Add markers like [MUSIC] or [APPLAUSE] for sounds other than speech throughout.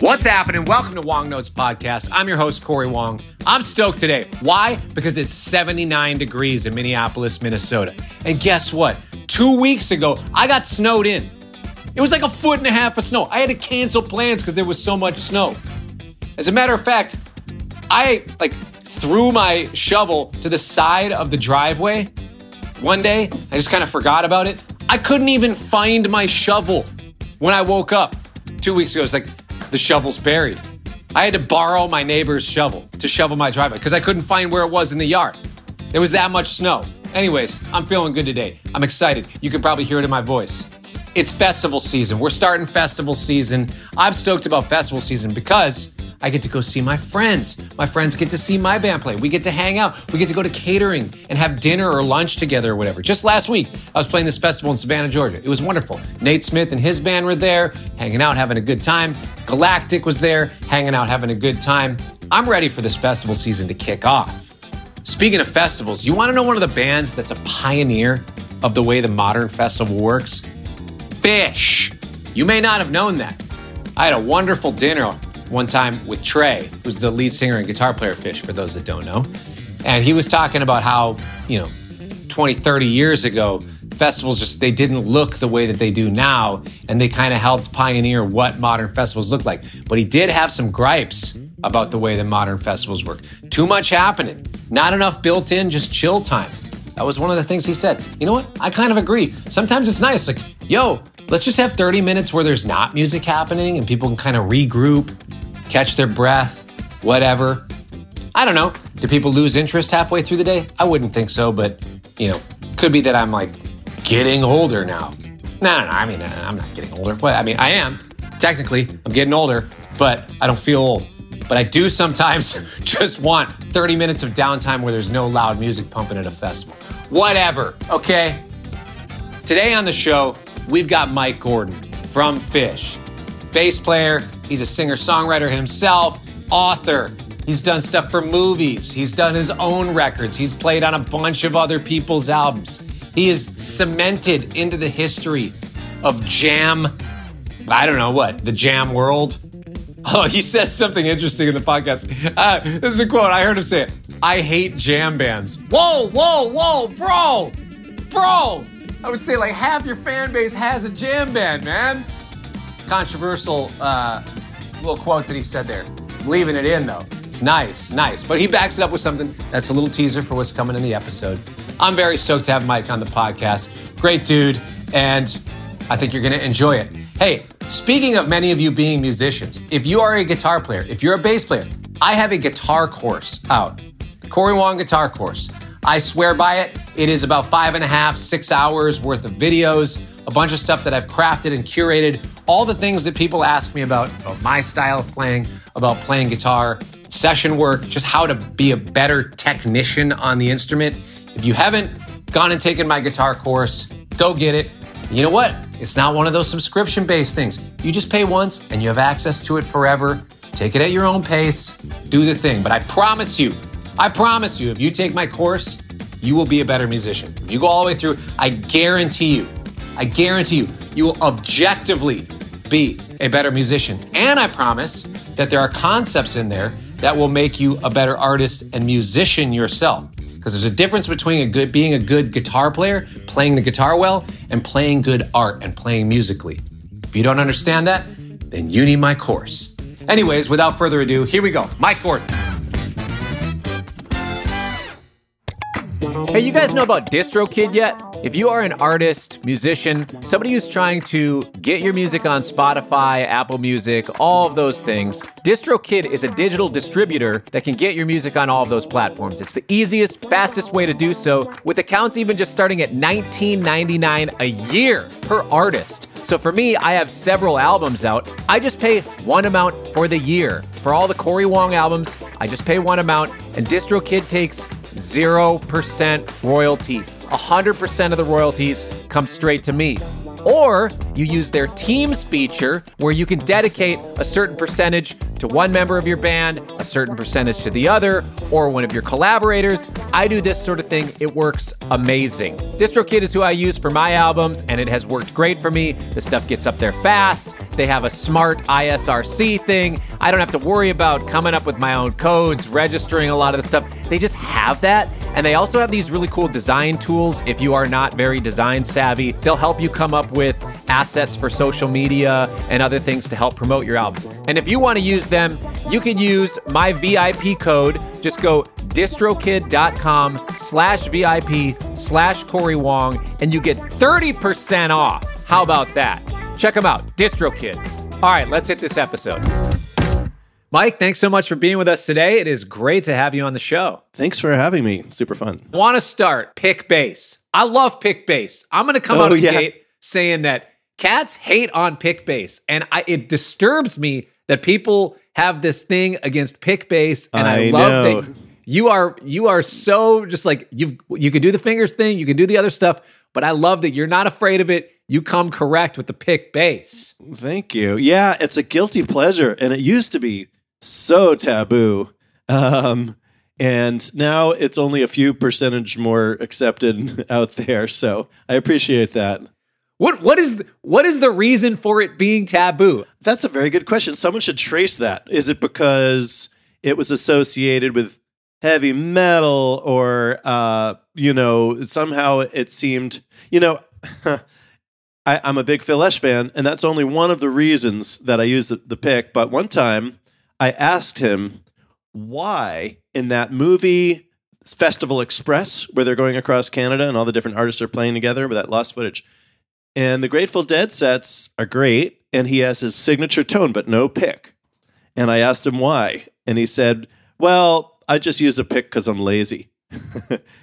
What's happening? Welcome to Wong Notes Podcast. I'm your host, Cory Wong. I'm stoked today. Why? Because it's 79 degrees in Minneapolis, Minnesota. And guess what? Two weeks ago, I got snowed in. It was like a foot and a half of snow. I had to cancel plans because there was so much snow. As a matter of fact, I like threw my shovel to the side of the driveway one day. I just kind of forgot about it. I couldn't even find my shovel when I woke up two weeks ago. It's like the shovel's buried. I had to borrow my neighbor's shovel to shovel my driveway because I couldn't find where it was in the yard. There was that much snow. Anyways, I'm feeling good today. I'm excited. You can probably hear it in my voice. It's festival season. We're starting festival season. I'm stoked about festival season because I get to go see my friends. My friends get to see my band play. We get to hang out. We get to go to catering and have dinner or lunch together or whatever. Just last week, I was playing this festival in Savannah, Georgia. It was wonderful. Nate Smith and his band were there, hanging out, having a good time. Galactic was there, hanging out, having a good time. I'm ready for this festival season to kick off. Speaking of festivals, you want to know one of the bands that's a pioneer of the way the modern festival works? Phish. You may not have known that. I had a wonderful dinner one time with Trey, who's the lead singer and guitar player of Phish, for those that don't know. And he was talking about how, you know, 20, 30 years ago, festivals just they didn't look the way that they do now and they kind of helped pioneer what modern festivals look like. But he did have some gripes about the way that modern festivals work. Too much happening. Not enough built in just chill time. That was one of the things he said. You know what? I kind of agree. Sometimes it's nice like yo let's just have 30 minutes where there's not music happening and people can kind of regroup catch their breath whatever i don't know do people lose interest halfway through the day i wouldn't think so but you know could be that i'm like getting older now. No, no, no. I mean, uh, I'm not getting older. But I mean, I am. Technically, I'm getting older, but I don't feel old. But I do sometimes [LAUGHS] just want 30 minutes of downtime where there's no loud music pumping at a festival. Whatever, okay? Today on the show, we've got Mike Gordon from Phish. Bass player, he's a singer songwriter himself, author. He's done stuff for movies, he's done his own records, he's played on a bunch of other people's albums. He is cemented into the history of jam. I don't know what, the jam world. [LAUGHS] Oh, he says something interesting in the podcast. Uh, this is a quote. I heard him say it. I hate jam bands. Whoa, whoa, whoa, bro, bro. I would say like half your fan base has a jam band, man. Controversial uh, little quote that he said there. Leaving it in though. It's nice, nice. But he backs it up with something that's a little teaser for what's coming in the episode. I'm very stoked to have Mike on the podcast. Great dude, and I think you're going to enjoy it. Hey, speaking of many of you being musicians, if you are a guitar player, if you're a bass player, I have a guitar course out, Cory Wong Guitar Course. I swear by it. It is about five and a half, six hours worth of videos, a bunch of stuff that I've crafted and curated, all the things that people ask me about, about my style of playing, about playing guitar, session work, just how to be a better technician on the instrument. If you haven't gone and taken my guitar course, go get it. You know what? It's not one of those subscription based things. You just pay once and you have access to it forever. Take it at your own pace, do the thing. But I promise you, I promise you, if you take my course, you will be a better musician. If you go all the way through, I guarantee you, I guarantee you, you will objectively be a better musician. And I promise that there are concepts in there that will make you a better artist and musician yourself. Because there's a difference between a good being a good guitar player, playing the guitar well, and playing good art and playing musically. If you don't understand that, then you need my course. Anyways, without further ado, here we go. Mike Gordon. Hey, you guys know about DistroKid yet? If you are an artist, musician, somebody who's trying to get your music on Spotify, Apple Music, all of those things, DistroKid is a digital distributor that can get your music on all of those platforms. It's the easiest, fastest way to do so, with accounts even just starting at $19.99 a year per artist. So for me, I have several albums out. I just pay one amount for the year. For all the Cory Wong albums, I just pay one amount, and DistroKid takes 0% royalty. 100% of the royalties come straight to me. Or you use their Teams feature where you can dedicate a certain percentage to one member of your band, a certain percentage to the other, or one of your collaborators. I do this sort of thing. It works amazing. DistroKid is who I use for my albums, and it has worked great for me. The stuff gets up there fast. They have a smart ISRC thing. I don't have to worry about coming up with my own codes, registering a lot of the stuff. They just have that. And they also have these really cool design tools. If you are not very design savvy, they'll help you come up with assets for social media and other things to help promote your album. And if you want to use them, you can use my VIP code. Just go distrokid.com slash VIP slash Cory Wong and you get 30% off. How about that? Check them out, DistroKid. All right, let's hit this episode. Mike, thanks so much for being with us today. It is great to have you on the show. Thanks for having me. Super fun. Want to start pick bass. I love pick bass. I'm going to come Oh, out of the yeah. gate saying that cats hate on pick bass, and I, it disturbs me that people have this thing against pick bass. And I, I love that you are you are so just like you you can do the fingers thing, you can do the other stuff, but I love that you're not afraid of it. You come correct with the pick bass. Thank you. Yeah, it's a guilty pleasure, and it used to be so taboo. Um, and now it's only a few percentage more accepted [LAUGHS] out there. So I appreciate that. What what is the, what is the reason for it being taboo? That's a very good question. Someone should trace that. Is it because it was associated with heavy metal, or uh, you know, somehow it seemed, you know, [LAUGHS] I, I'm a big Phil Lesh fan, and that's only one of the reasons that I use the, the pick. But one time, I asked him why in that movie Festival Express, where they're going across Canada and all the different artists are playing together with that lost footage. And the Grateful Dead sets are great, and he has his signature tone, but no pick. And I asked him why, and he said, "Well, I just use a pick because I'm lazy." [LAUGHS]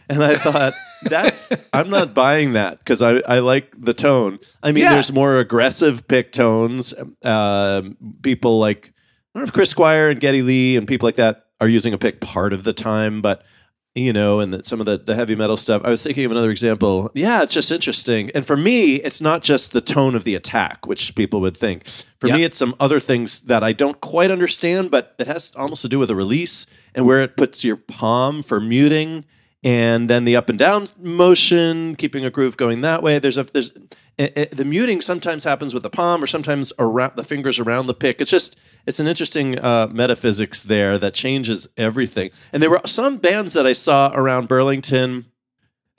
and I thought, "That's [LAUGHS] I'm not buying that because I I like the tone. I mean, Yeah. there's more aggressive pick tones. Um people like I don't know if Chris Squire and Geddy Lee and people like that are using a pick part of the time, but you know, and that some of the, the heavy metal stuff. I was thinking of another example. Yeah, it's just interesting. And for me, it's not just the tone of the attack, which people would think. For me, it's some other things that I don't quite understand, but it has almost to do with the release and where it puts your palm for muting and then the up and down motion, keeping a groove going that way. There's a there's eh, eh, the muting sometimes happens with the palm or sometimes around the fingers around the pick. It's just it's an interesting uh, metaphysics there that changes everything. And there were some bands that I saw around Burlington.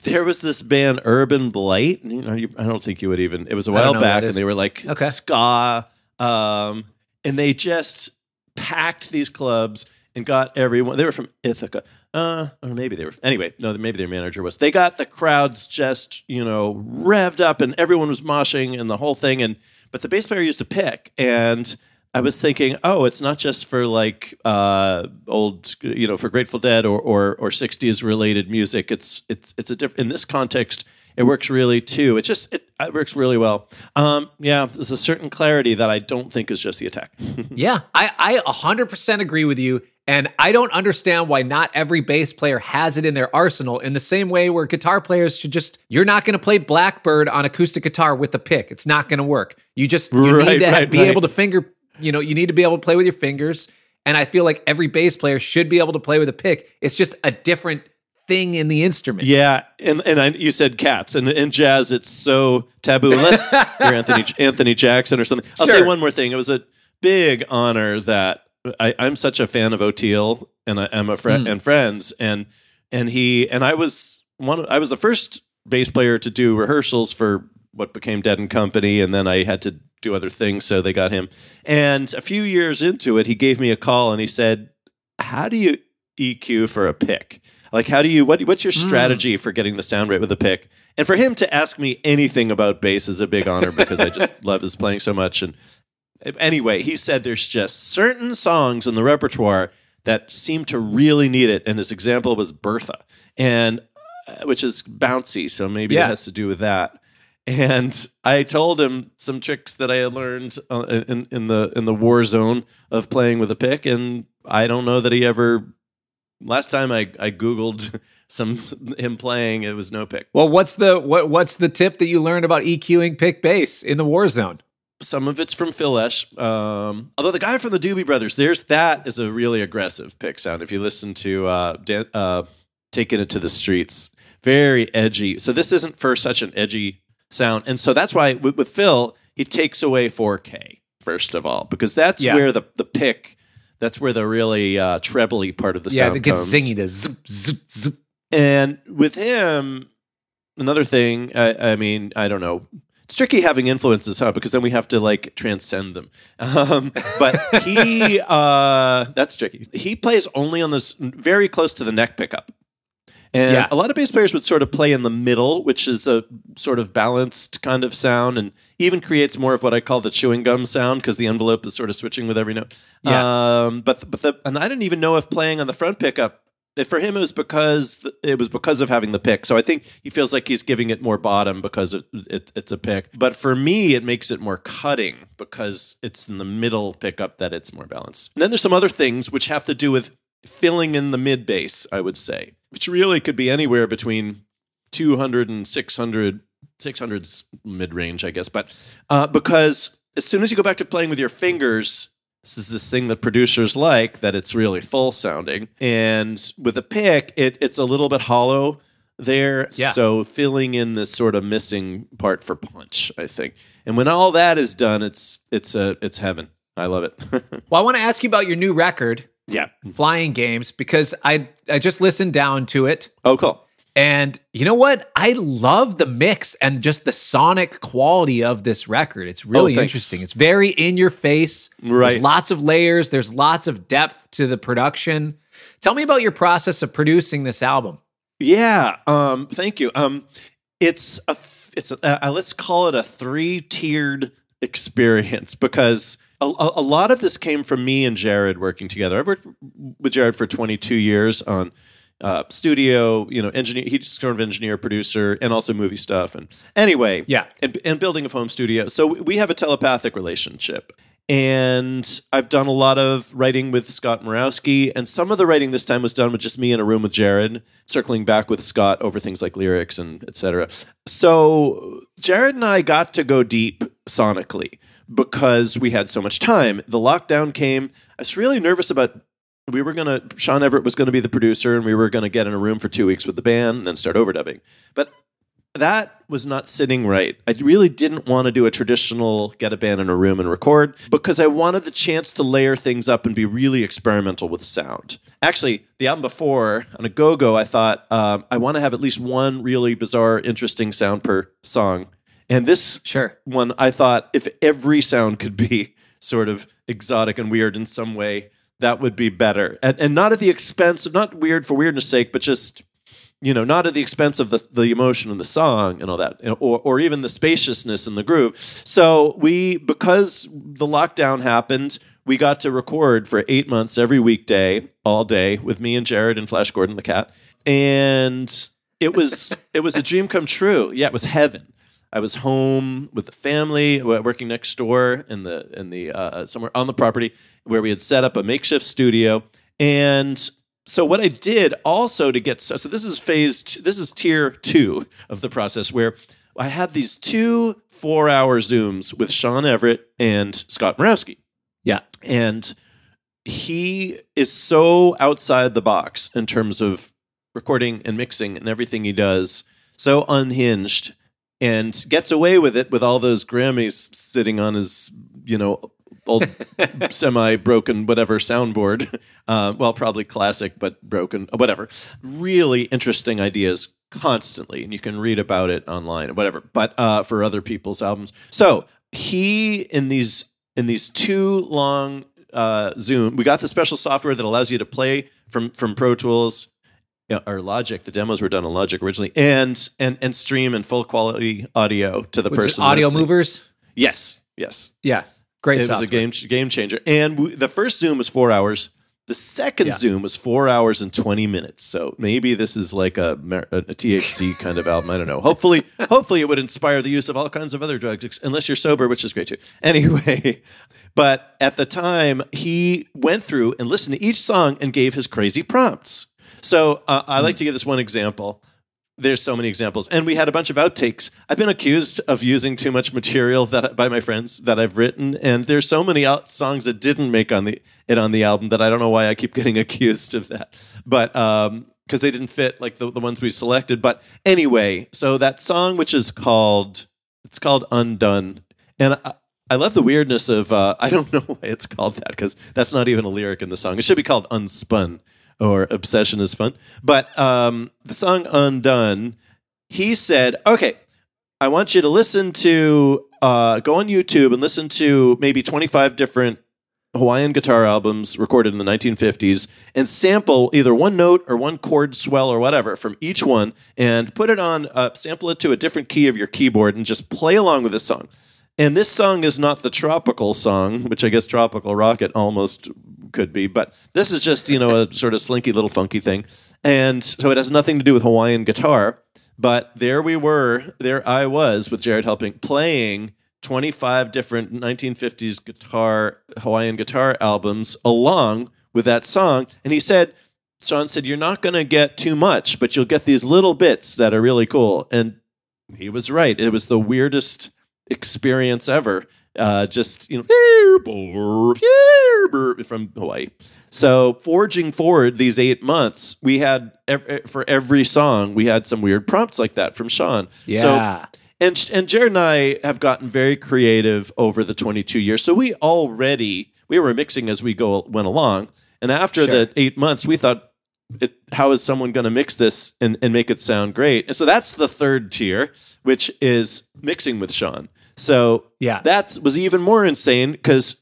There was this band Urban Blight. You know, you, I don't think you would even. It was a while back, and they were like Okay. ska, um, and they just packed these clubs and got everyone. They were from Ithaca, uh, or maybe they were. Anyway, no, maybe their manager was. They got the crowds just you know revved up, and everyone was moshing and the whole thing. And but the bass player used to pick, and I was thinking, oh, it's not just for like uh, old, you know, for Grateful Dead or or or '60s related music. It's it's it's a different in this context. It works really too. It's just it, it works really well. Um, yeah, there's a certain clarity that I don't think is just the attack. [LAUGHS] Yeah, I, I 100% agree with you. And I don't understand why not every bass player has it in their arsenal in the same way where guitar players should just, you're not going to play Blackbird on acoustic guitar with a pick. It's not going to work. You just, you Right, need to right, be right. able to finger, you know, you need to be able to play with your fingers. And I feel like every bass player should be able to play with a pick. It's just a different thing in the instrument. Yeah, and and I, you said cats, and in jazz it's so taboo unless [LAUGHS] you're Anthony Anthony Jackson or something. I'll say one more thing. It was a big honor that I, I'm such a fan of Oteil and I, I'm a friend Mm. and friends, and and he and I was one. I was the first bass player to do rehearsals for what became Dead and Company, and then I had to do other things, so they got him. And a few years into it, he gave me a call and he said, "How do you EQ for a pick?" Like, how do you what what's your strategy for getting the sound right with a pick? And for him to ask me anything about bass is a big honor because I just [LAUGHS] love his playing so much. And anyway, he said there's just certain songs in the repertoire that seem to really need it. And his example was Bertha, and uh, which is bouncy, so maybe Yeah. it has to do with that. And I told him some tricks that I had learned uh, in, in the in the war zone of playing with a pick, and I don't know that he ever. Last time I, I googled [LAUGHS] some him playing, it was no pick. Well, what's the what what's the tip that you learned about EQing pick bass in the war zone? Some of it's from Phil Lesh. Um, although the guy from the Doobie Brothers, there's that is a really aggressive pick sound. If you listen to uh, Dan, uh, "Taking It to the Streets," very edgy. So this isn't for such an edgy sound, and so that's why with, with Phil, he takes away 4K first of all because that's Yeah. where the the pick that's where the really uh, trebly part of the yeah, sound gets comes. zingy to zip, zip, zip. And with him, another thing, I, I mean, I don't know. It's tricky having influences, huh? Because then we have to like transcend them. Um, but he, [LAUGHS] uh, that's tricky. He plays only on this very close to the neck pickup. And Yeah. a lot of bass players would sort of play in the middle, which is a sort of balanced kind of sound and even creates more of what I call the chewing gum sound because the envelope is sort of switching with every note. Yeah. Um, but but the and I didn't even know if playing on the front pickup for him it was because it was because of having the pick. So I think he feels like he's giving it more bottom because it, it, it's a pick. But for me, it makes it more cutting because it's in the middle pickup that it's more balanced. And then there's some other things which have to do with filling in the mid bass. I would say, which really could be anywhere between 200 and 600. 600's mid range, I guess. But uh, because as soon as you go back to playing with your fingers, this is this thing that producers like that it's really full sounding. And with a pick, it, it's a little bit hollow there. Yeah. So filling in this sort of missing part for punch, I think. And when all that is done, it's it's a it's heaven. I love it. [LAUGHS] Well, I want to ask you about your new record, yeah. Flying Games, because I I just listened down to it. Oh, cool. And you know what? I love the mix and just the sonic quality of this record. It's really Oh, interesting. It's very in your face. Right. There's lots of layers, there's lots of depth to the production. Tell me about your process of producing this album. Yeah. Um, thank you. Um, it's a it's a, uh, let's call it a three tiered experience because a, a, a lot of this came from me and Jared working together. I've worked with Jared for 22 years on uh, studio, you know, engineer. He's sort of engineer, producer, and also movie stuff. And anyway, Yeah. and, and building a home studio. So we have a telepathic relationship. And I've done a lot of writing with Scott Murawski, and some of the writing this time was done with just me in a room with Jared, circling back with Scott over things like lyrics and etc. So Jared and I got to go deep sonically because we had so much time. The lockdown came. I was really nervous about we were gonna Shawn Everett was gonna be the producer and we were gonna get in a room for two weeks with the band and then start overdubbing. But that was not sitting right. I really didn't want to do a traditional get a band in a room and record because I wanted the chance to layer things up and be really experimental with sound. Actually, the album before on a go go, I thought um, I want to have at least one really bizarre, interesting sound per song. And this Sure. one, I thought if every sound could be [LAUGHS] sort of exotic and weird in some way, that would be better. And, and not at the expense of, not weird for weirdness sake, but just you know, not at the expense of the, the emotion and the song and all that, or, or even the spaciousness in the groove. So we, because the lockdown happened, we got to record for eight months every weekday, all day, with me and Jared and Flash Gordon the cat, and it was it was a dream come true. Yeah, it was heaven. I was home with the family, working next door in the in the uh, somewhere on the property where we had set up a makeshift studio, and so what I did also to get so, so this is phase t- this is tier two of the process where I had these two four hour zooms with Shawn Everett and Scott Murawski, Yeah. and he is so outside the box in terms of recording and mixing and everything he does, so unhinged, and gets away with it with all those Grammys sitting on his, you know, old [LAUGHS] semi broken whatever soundboard. [LAUGHS] Uh, well, probably classic, but broken, whatever. Really interesting ideas constantly, and you can read about it online, whatever. But uh, for other people's albums, so he in these in these two long uh, Zoom, we got the special software that allows you to play from from Pro Tools or Logic. The demos were done on Logic originally, and and and stream in full quality audio to the Which person. audio listening. movers. Yes, yes. Yeah. Great it software. was a game game changer. And we, the first Zoom was four hours. The second Yeah. Zoom was four hours and twenty minutes. So maybe this is like a, a, a THC kind of album. I don't know. Hopefully, [LAUGHS] hopefully it would inspire the use of all kinds of other drugs, unless you're sober, which is great too. [LAUGHS] Anyway, but at the time he went through and listened to each song and gave his crazy prompts. So uh, I like to give this one example. There's so many examples, and we had a bunch of outtakes. I've been accused of using too much material that by my friends that I've written, and there's so many out songs that didn't make on the it on the album that I don't know why I keep getting [LAUGHS] accused of that. But um, because they didn't fit like the, the ones we selected. But anyway, so that song which is called it's called Undone, and I, I love the weirdness of uh, [LAUGHS] I don't know why it's called that because that's not even a lyric in the song. It should be called Unspun or Obsession is Fun. But um, the song Undone, he said, "Okay, I want you to listen to uh, go on YouTube and listen to maybe 25 different Hawaiian guitar albums recorded in the 1950s and sample either one note or one chord swell or whatever from each one and put it on, uh, sample it to a different key of your keyboard and just play along with this song. And this song is not the tropical song, which I guess Tropical Rocket almost could be, but this is just, you know, a sort of slinky little funky thing. And so it has nothing to do with Hawaiian guitar. But there we were, there I was with Jared helping, playing 25 different 1950s guitar, Hawaiian guitar albums along with that song. And he said, Shawn said, You're not going to get too much, but you'll get these little bits that are really cool. And he was right. It was the weirdest experience ever. Uh, just, you know, from Hawaii. So, forging forward these eight months, we had for every song, we had some weird prompts like that from Shawn. Yeah. So, and and Jared and I have gotten very creative over the 22 years. So we already we were mixing as we go went along, and after Sure. the eight months, we thought, it, how is someone going to mix this and, and make it sound great? And so that's the third tier, which is mixing with Shawn. So Yeah. that was even more insane because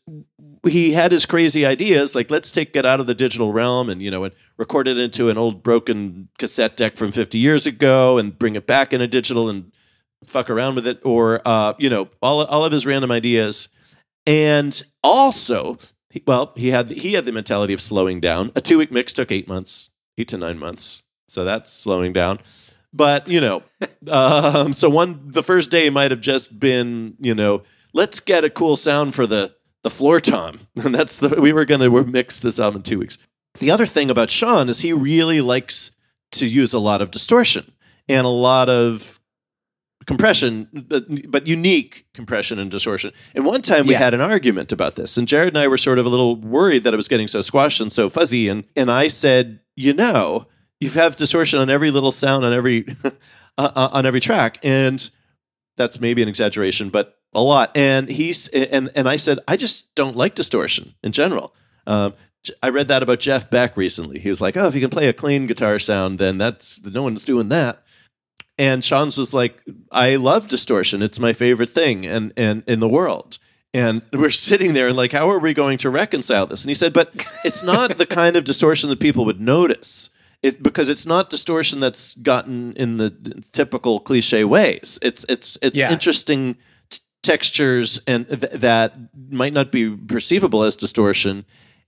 he had his crazy ideas like let's take it out of the digital realm and you know and record it into an old broken cassette deck from 50 years ago and bring it back in a digital and fuck around with it or uh, you know all, all of his random ideas. And also he- well he had he had the mentality of slowing down. A two week mix took eight months eight to nine months. So that's slowing down but you know um, so one the first day might have just been you know let's get a cool sound for the the floor tom. [LAUGHS] And that's the we were gonna we mix this album in two weeks. The other thing about Shawn is he really likes to use a lot of distortion and a lot of compression but, but unique compression and distortion. And one time we Yeah. had an argument about this and jared and i were sort of a little worried that it was getting so squashed and so fuzzy and and i said you know you have distortion on every little sound on every [LAUGHS] uh, uh, on every track and that's maybe an exaggeration but a lot and he's and and i said i just don't like distortion in general um, I read that about Jeff Beck recently. He was like, "Oh, if you can play a clean guitar sound, then that's no one's doing that." And Shawn's was like, "I love distortion. It's my favorite thing and and in the world." And we're sitting there and like, how are we going to reconcile this? And he said, "But it's not the kind of distortion that people would notice." It, because it's not distortion that's gotten in the typical cliche ways. It's it's it's Yeah. interesting t- textures and th- that might not be perceivable as distortion.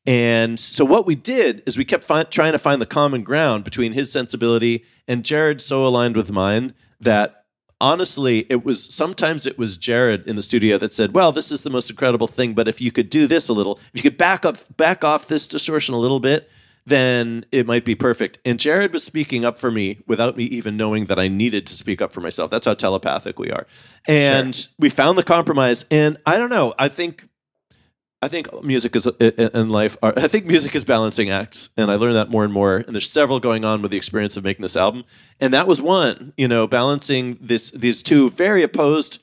And so what we did is we kept fi- trying to find the common ground between his sensibility and Jared so aligned with mine that honestly it was sometimes it was Jared in the studio that said, "Well, this is the most incredible thing, but if you could do this a little, if you could back up back off this distortion a little bit, then it might be perfect." And Jared was speaking up for me without me even knowing that I needed to speak up for myself. That's how telepathic we are. And we found the compromise and I don't know, I think I think music is uh, uh, in life. Are, [LAUGHS] I think music is balancing acts, and I learned that more and more. And there's several going on with the experience of making this album, and that was one. You know, balancing this these two very opposed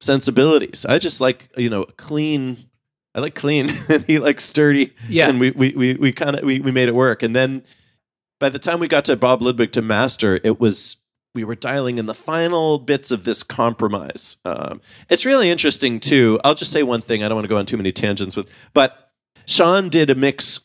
sensibilities. I just like you know clean. I like clean, [LAUGHS] and he likes sturdy. Yeah. and we we we, we kind of we, we made it work. And then by the time we got to Bob Ludwig to master, it was we were dialing in the final bits of this compromise. Um, it's really interesting too. I'll just say one thing. I don't want to go on too many tangents with, but Shawn did a mix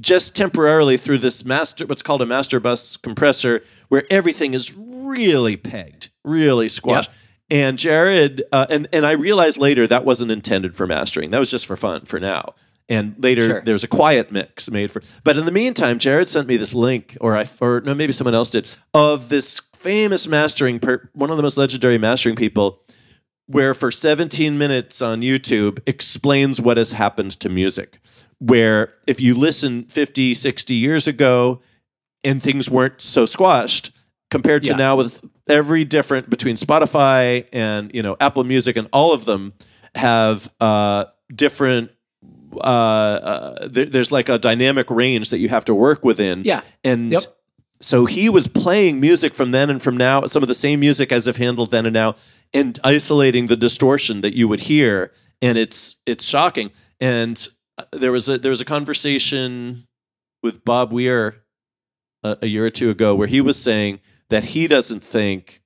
just temporarily through this master, what's called a master bus compressor, where everything is really pegged, really squashed. And Jared, uh, and and I realized later that wasn't intended for mastering. That was just for fun for now. And later Sure. there's a quiet mix made for. But in the meantime, Jared sent me this link, or I, or no, maybe someone else did, of this famous mastering, per, one of the most legendary mastering people, where for 17 minutes on YouTube explains what has happened to music. Where if you listen 50, 60 years ago and things weren't so squashed compared to Yeah. now with every different between Spotify and you know Apple Music and all of them have uh, different uh, uh, there, there's like a dynamic range that you have to work within Yeah. and Yep. so he was playing music from then and from now, some of the same music as if handled then and now, and isolating the distortion that you would hear and it's it's shocking. And uh, there was a there was a conversation with Bob Weir a, a year or two ago where he was saying that he doesn't think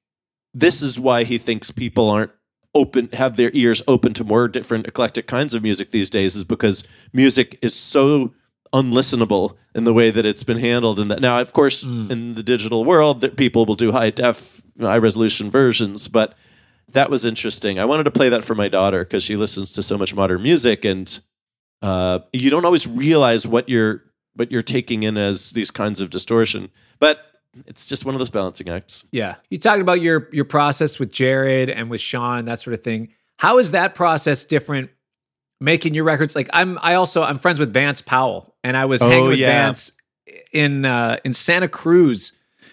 this is why he thinks people aren't open have their ears open to more different eclectic kinds of music these days is because music is so unlistenable in the way that it's been handled. And that now of course Mm. in the digital world that people will do high def high resolution versions but that was interesting. I wanted to play that for my daughter because she listens to so much modern music and uh, you don't always realize what you're what you're taking in as these kinds of distortion. But it's just one of those balancing acts Yeah. You talked about your your process with Jared and with Sean and that sort of thing. How is that process different making your records? Like I'm I also I'm friends with Vance Powell and I was Oh, hanging with yeah. Vance in uh in Santa Cruz.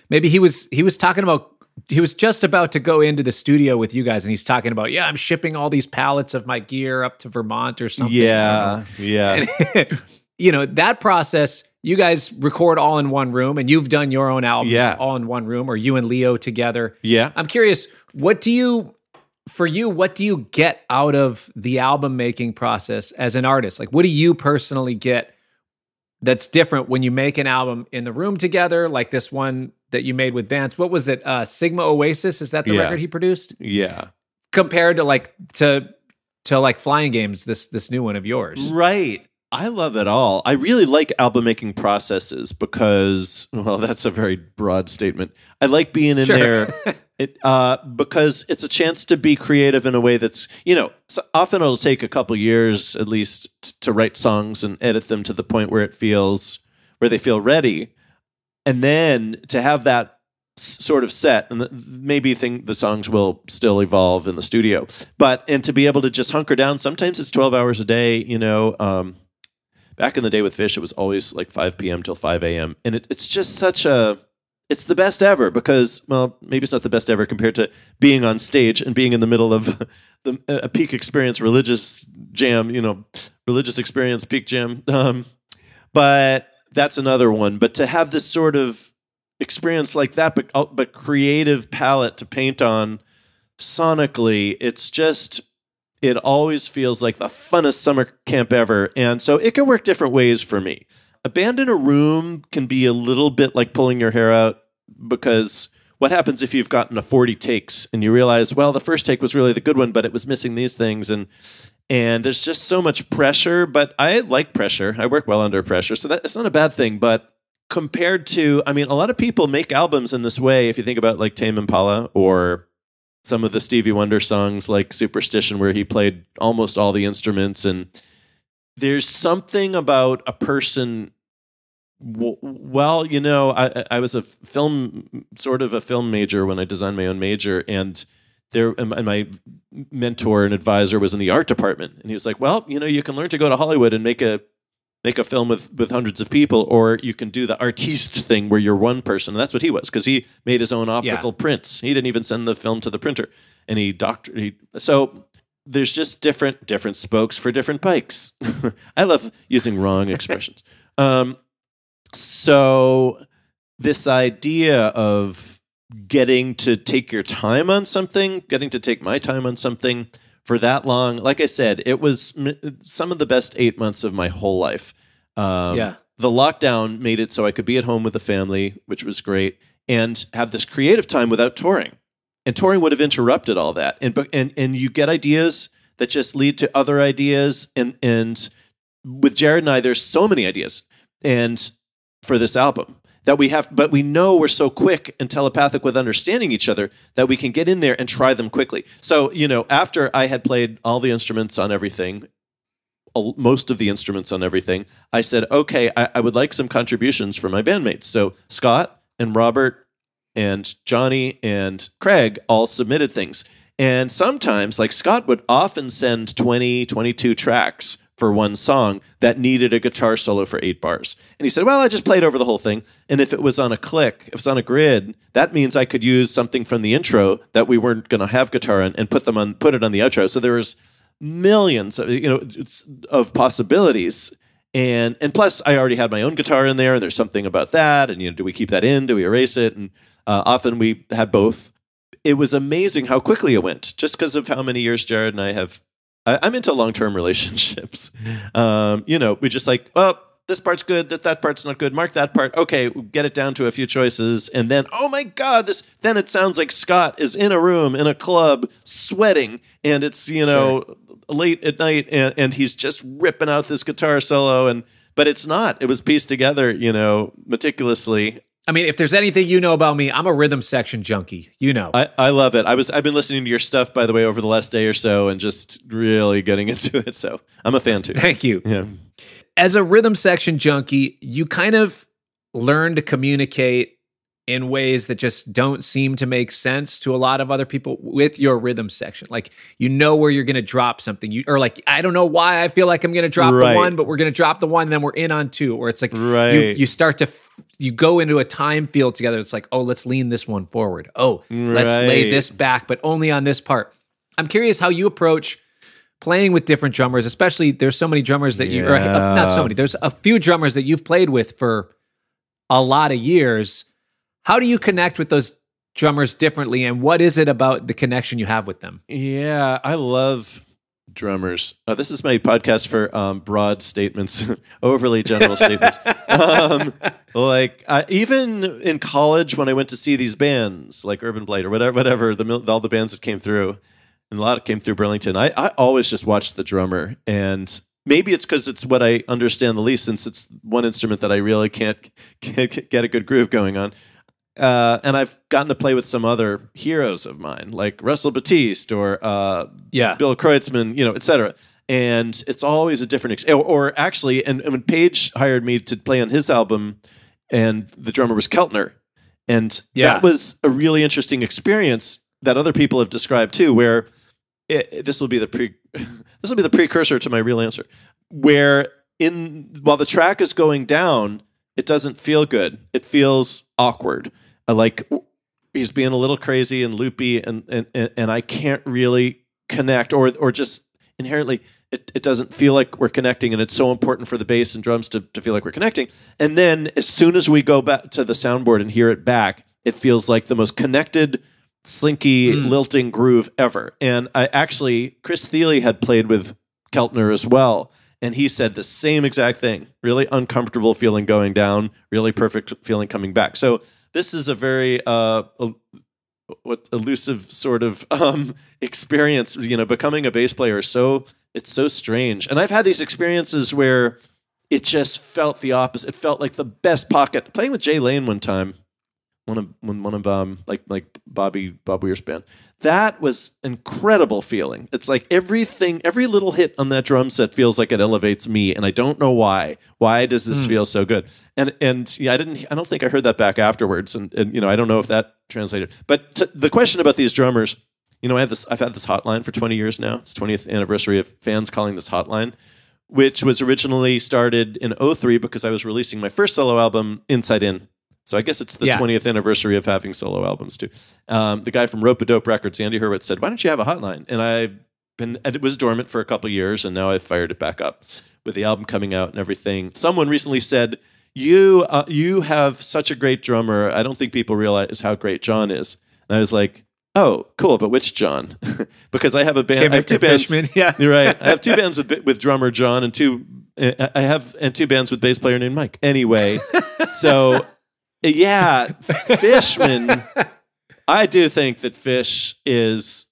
Maybe he was he was talking about he was just about to go into the studio with you guys and he's talking about, yeah, I'm shipping all these pallets of my gear up to Vermont or something. yeah [LAUGHS] yeah And, [LAUGHS] you know, that process, you guys record all in one room and you've done your own albums Yeah. all in one room or you and Leo together. yeah I'm curious, what do you for you, what do you get out of the album making process as an artist? Like what do you personally get that's different when you make an album in the room together, like this one that you made with Vance? What was it? Uh Sigma Oasis? Is that the Yeah. record he produced? yeah Compared to like to to like flying games, this this new one of yours. Right. I love it all. I really like album making processes because, well, [LAUGHS] that's a very broad statement. I like being in Sure. there [LAUGHS] it, uh, because it's a chance to be creative in a way that's, you know, often it'll take a couple years at least t- to write songs and edit them to the point where it feels, where they feel ready. And then to have that s- sort of set and the, maybe think the songs will still evolve in the studio but and to be able to just hunker down sometimes it's 12 hours a day you know um, back in the day with Phish it was always like 5 p.m till 5 a.m and it, it's just such a it's the best ever because well maybe it's not the best ever compared to being on stage and being in the middle of [LAUGHS] the a peak experience religious jam you know religious experience peak jam. Um, but that's another one. But to have this sort of experience like that but uh, but creative palette to paint on sonically it's just it always feels like the funnest summer camp ever and so it can work different ways for me. Abandon a room can be a little bit like pulling your hair out because what happens if you've gotten a 40 takes and you realize well the first take was really the good one but it was missing these things and and there's just so much pressure but i like pressure. I work well under pressure so that it's not a bad thing but compared to i mean a lot of people make albums in this way if you think about like tame impala or some of the stevie wonder songs like superstition where he played almost all the instruments. And there's something about a person well you know I, I was a film sort of a film major when i designed my own major and there and my mentor and advisor was in the art department. And he was like well you know you can learn to go to hollywood and make a make a film with with hundreds of people or you can do the artiste thing where you're one person. And that's what he was because he made his own optical prints. He didn't even send the film to the printer. And he doctor he so there's just different different spokes for different bikes. [LAUGHS] I love using wrong [LAUGHS] expressions. Um so this idea of getting to take your time on something getting to take my time on something for that long like i said it was m- some of the best eight months of my whole life. Um, Yeah. the lockdown made it so i could be at home with the family which was great and have this creative time without touring. And touring would have interrupted all that. And and and you get ideas that just lead to other ideas and and with jared and i there's so many ideas and for this album that we have but we know we're so quick and telepathic with understanding each other that we can get in there and try them quickly. So you know after i had played all the instruments on everything most of the instruments on everything i said okay I, I would like some contributions from my bandmates. So scott and robert and johnny and craig all submitted things. And sometimes like scott would often send 20 22 tracks for one song that needed a guitar solo for eight bars. And he said, Well, I just played over the whole thing. And if it was on a click, if it's on a grid, that means I could use something from the intro that we weren't going to have guitar on and put them on, put it on the outro. So there was millions of, you know, of possibilities. And, and plus I already had my own guitar in there and there's something about that. And, you know, do we keep that in? Do we erase it? And uh, often we had both. It was amazing how quickly it went just because of how many years Jared and I have I, I'm into long term relationships. Um, you know, we just like, well, this part's good, that that part's not good. Mark that part. Okay, get it down to a few choices, and then oh my god, this. Then it sounds like Scott is in a room in a club sweating, and it's you know sure. late at night, and, and he's just ripping out this guitar solo, and but it's not. It was pieced together, you know, meticulously. I mean, if there's anything you know about me, I'm a rhythm section junkie. You know, I, I love it. I was I've been listening to your stuff by the way over the last day or so, and just really getting [LAUGHS] into it. So I'm a fan too. Thank you. Yeah as a rhythm section junkie, you kind of learn to communicate in ways that just don't seem to make sense to a lot of other people with your rhythm section. Like you know where you're going to drop something, you or like I don't know why I feel like I'm going to drop right. the one, but we're going to drop the one, and then we're in on two. Or it's like right. you you start to you go into a time field together. It's like oh let's lean this one forward. Oh right. let's lay this back, but only on this part. I'm curious how you approach playing with different drummers, especially there's so many drummers that you, or, uh, not so many, there's a few drummers that you've played with for a lot of years. How do you connect with those drummers differently? And what is it about the connection you have with them? Yeah, I love drummers. Uh, this is my podcast for um, broad statements, [LAUGHS] overly general statements. [LAUGHS] Um, like uh, even in college, when I went to see these bands like Urban Blight or whatever, whatever the all the bands that came through, and a lot came through Burlington. I, I always just watched the drummer, and maybe it's because it's what I understand the least, since it's one instrument that I really can't, can't [LAUGHS] get a good groove going on. Uh, and I've gotten to play with some other heroes of mine, like Russell Batiste or uh, yeah. Bill Kreutzmann, you know, etc. And it's always a different, ex- or, or, actually, and, and when Page hired me to play on his album, and the drummer was Keltner, and yeah. that was a really interesting experience that other people have described too, where it, this will be the pre [LAUGHS] this will be the precursor to my real answer where in while the track is going down it doesn't feel good it feels awkward I like he's being a little crazy and loopy and and and I can't really connect or or just inherently it, it doesn't feel like we're connecting and it's so important for the bass and drums to, to feel like we're connecting and then as soon as we go back to the soundboard and hear it back it feels like the most connected slinky, mm. lilting groove ever. And I actually, Chris Thile had played with Keltner as well. And he said the same exact thing. Really uncomfortable feeling going down, really perfect feeling coming back. So this is a very uh, what elusive sort of [LAUGHS] um, experience. You know, becoming a bass player is so it's so strange. And I've had these experiences where it just felt the opposite. It felt like the best pocket. Playing with Jay Lane one time, one of when one of um like like Bobby Bob Weir's band. That was incredible feeling. It's like everything, every little hit on that drum set feels like it elevates me, and I don't know why. Why does this mm. feel so good? And and yeah, I didn't. I don't think I heard that back afterwards, and and you know I don't know if that translated. But the question about these drummers, you know, I have this. I've had this hotline for twenty years now. It's twentieth anniversary of fans calling this hotline which was originally started in 03 because I was releasing my first solo album, Inside In, so I guess it's the yeah. 20th anniversary of having solo albums too. Um, the guy from Ropeadope Records, Andy Hurwitz, said, "Why don't you have a hotline?" And I've been, and it was dormant for a couple years, and now I've fired it back up with the album coming out and everything. Someone recently said, "You, uh, you have such a great drummer. I don't think people realize how great John is." And I was like, "Oh, cool, but which John?" [LAUGHS] because I have a band. I have two bands. Fishman, [LAUGHS] yeah, you're right. I have two bands with with drummer John and two. I have and two bands with bass player named Mike. Anyway, [LAUGHS] so yeah, Fishman. [LAUGHS] I do think that Fish is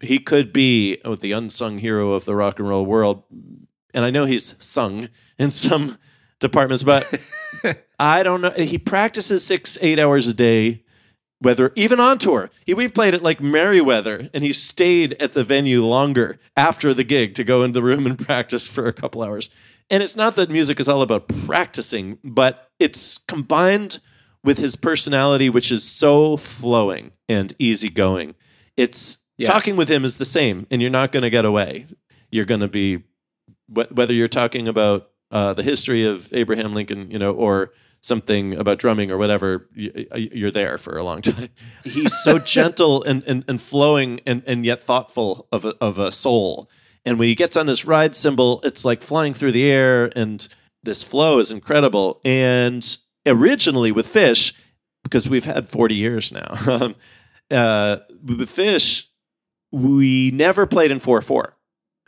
he could be oh, the unsung hero of the rock and roll world, and I know he's sung in some departments, but [LAUGHS] I don't know. He practices six, eight hours a day. Whether even on tour, he we've played at like Merriweather, and he stayed at the venue longer after the gig to go into the room and [LAUGHS] practice for a couple hours. And it's not that music is all about practicing, but it's combined with his personality, which is so flowing and easygoing. It's yeah. talking with him is the same, and you're not going to get away. You're going to be whether you're talking about uh, the history of Abraham Lincoln, you know, or something about drumming or whatever, you're there for a long [LAUGHS] time. He's so [LAUGHS] gentle and, and, and flowing and, and yet thoughtful of a, of a soul. And when he gets on his ride cymbal, it's like flying through the air, and this flow is incredible. And originally with Phish, because we've had 40 years now, [LAUGHS] uh, with Phish, we never played in 4 4.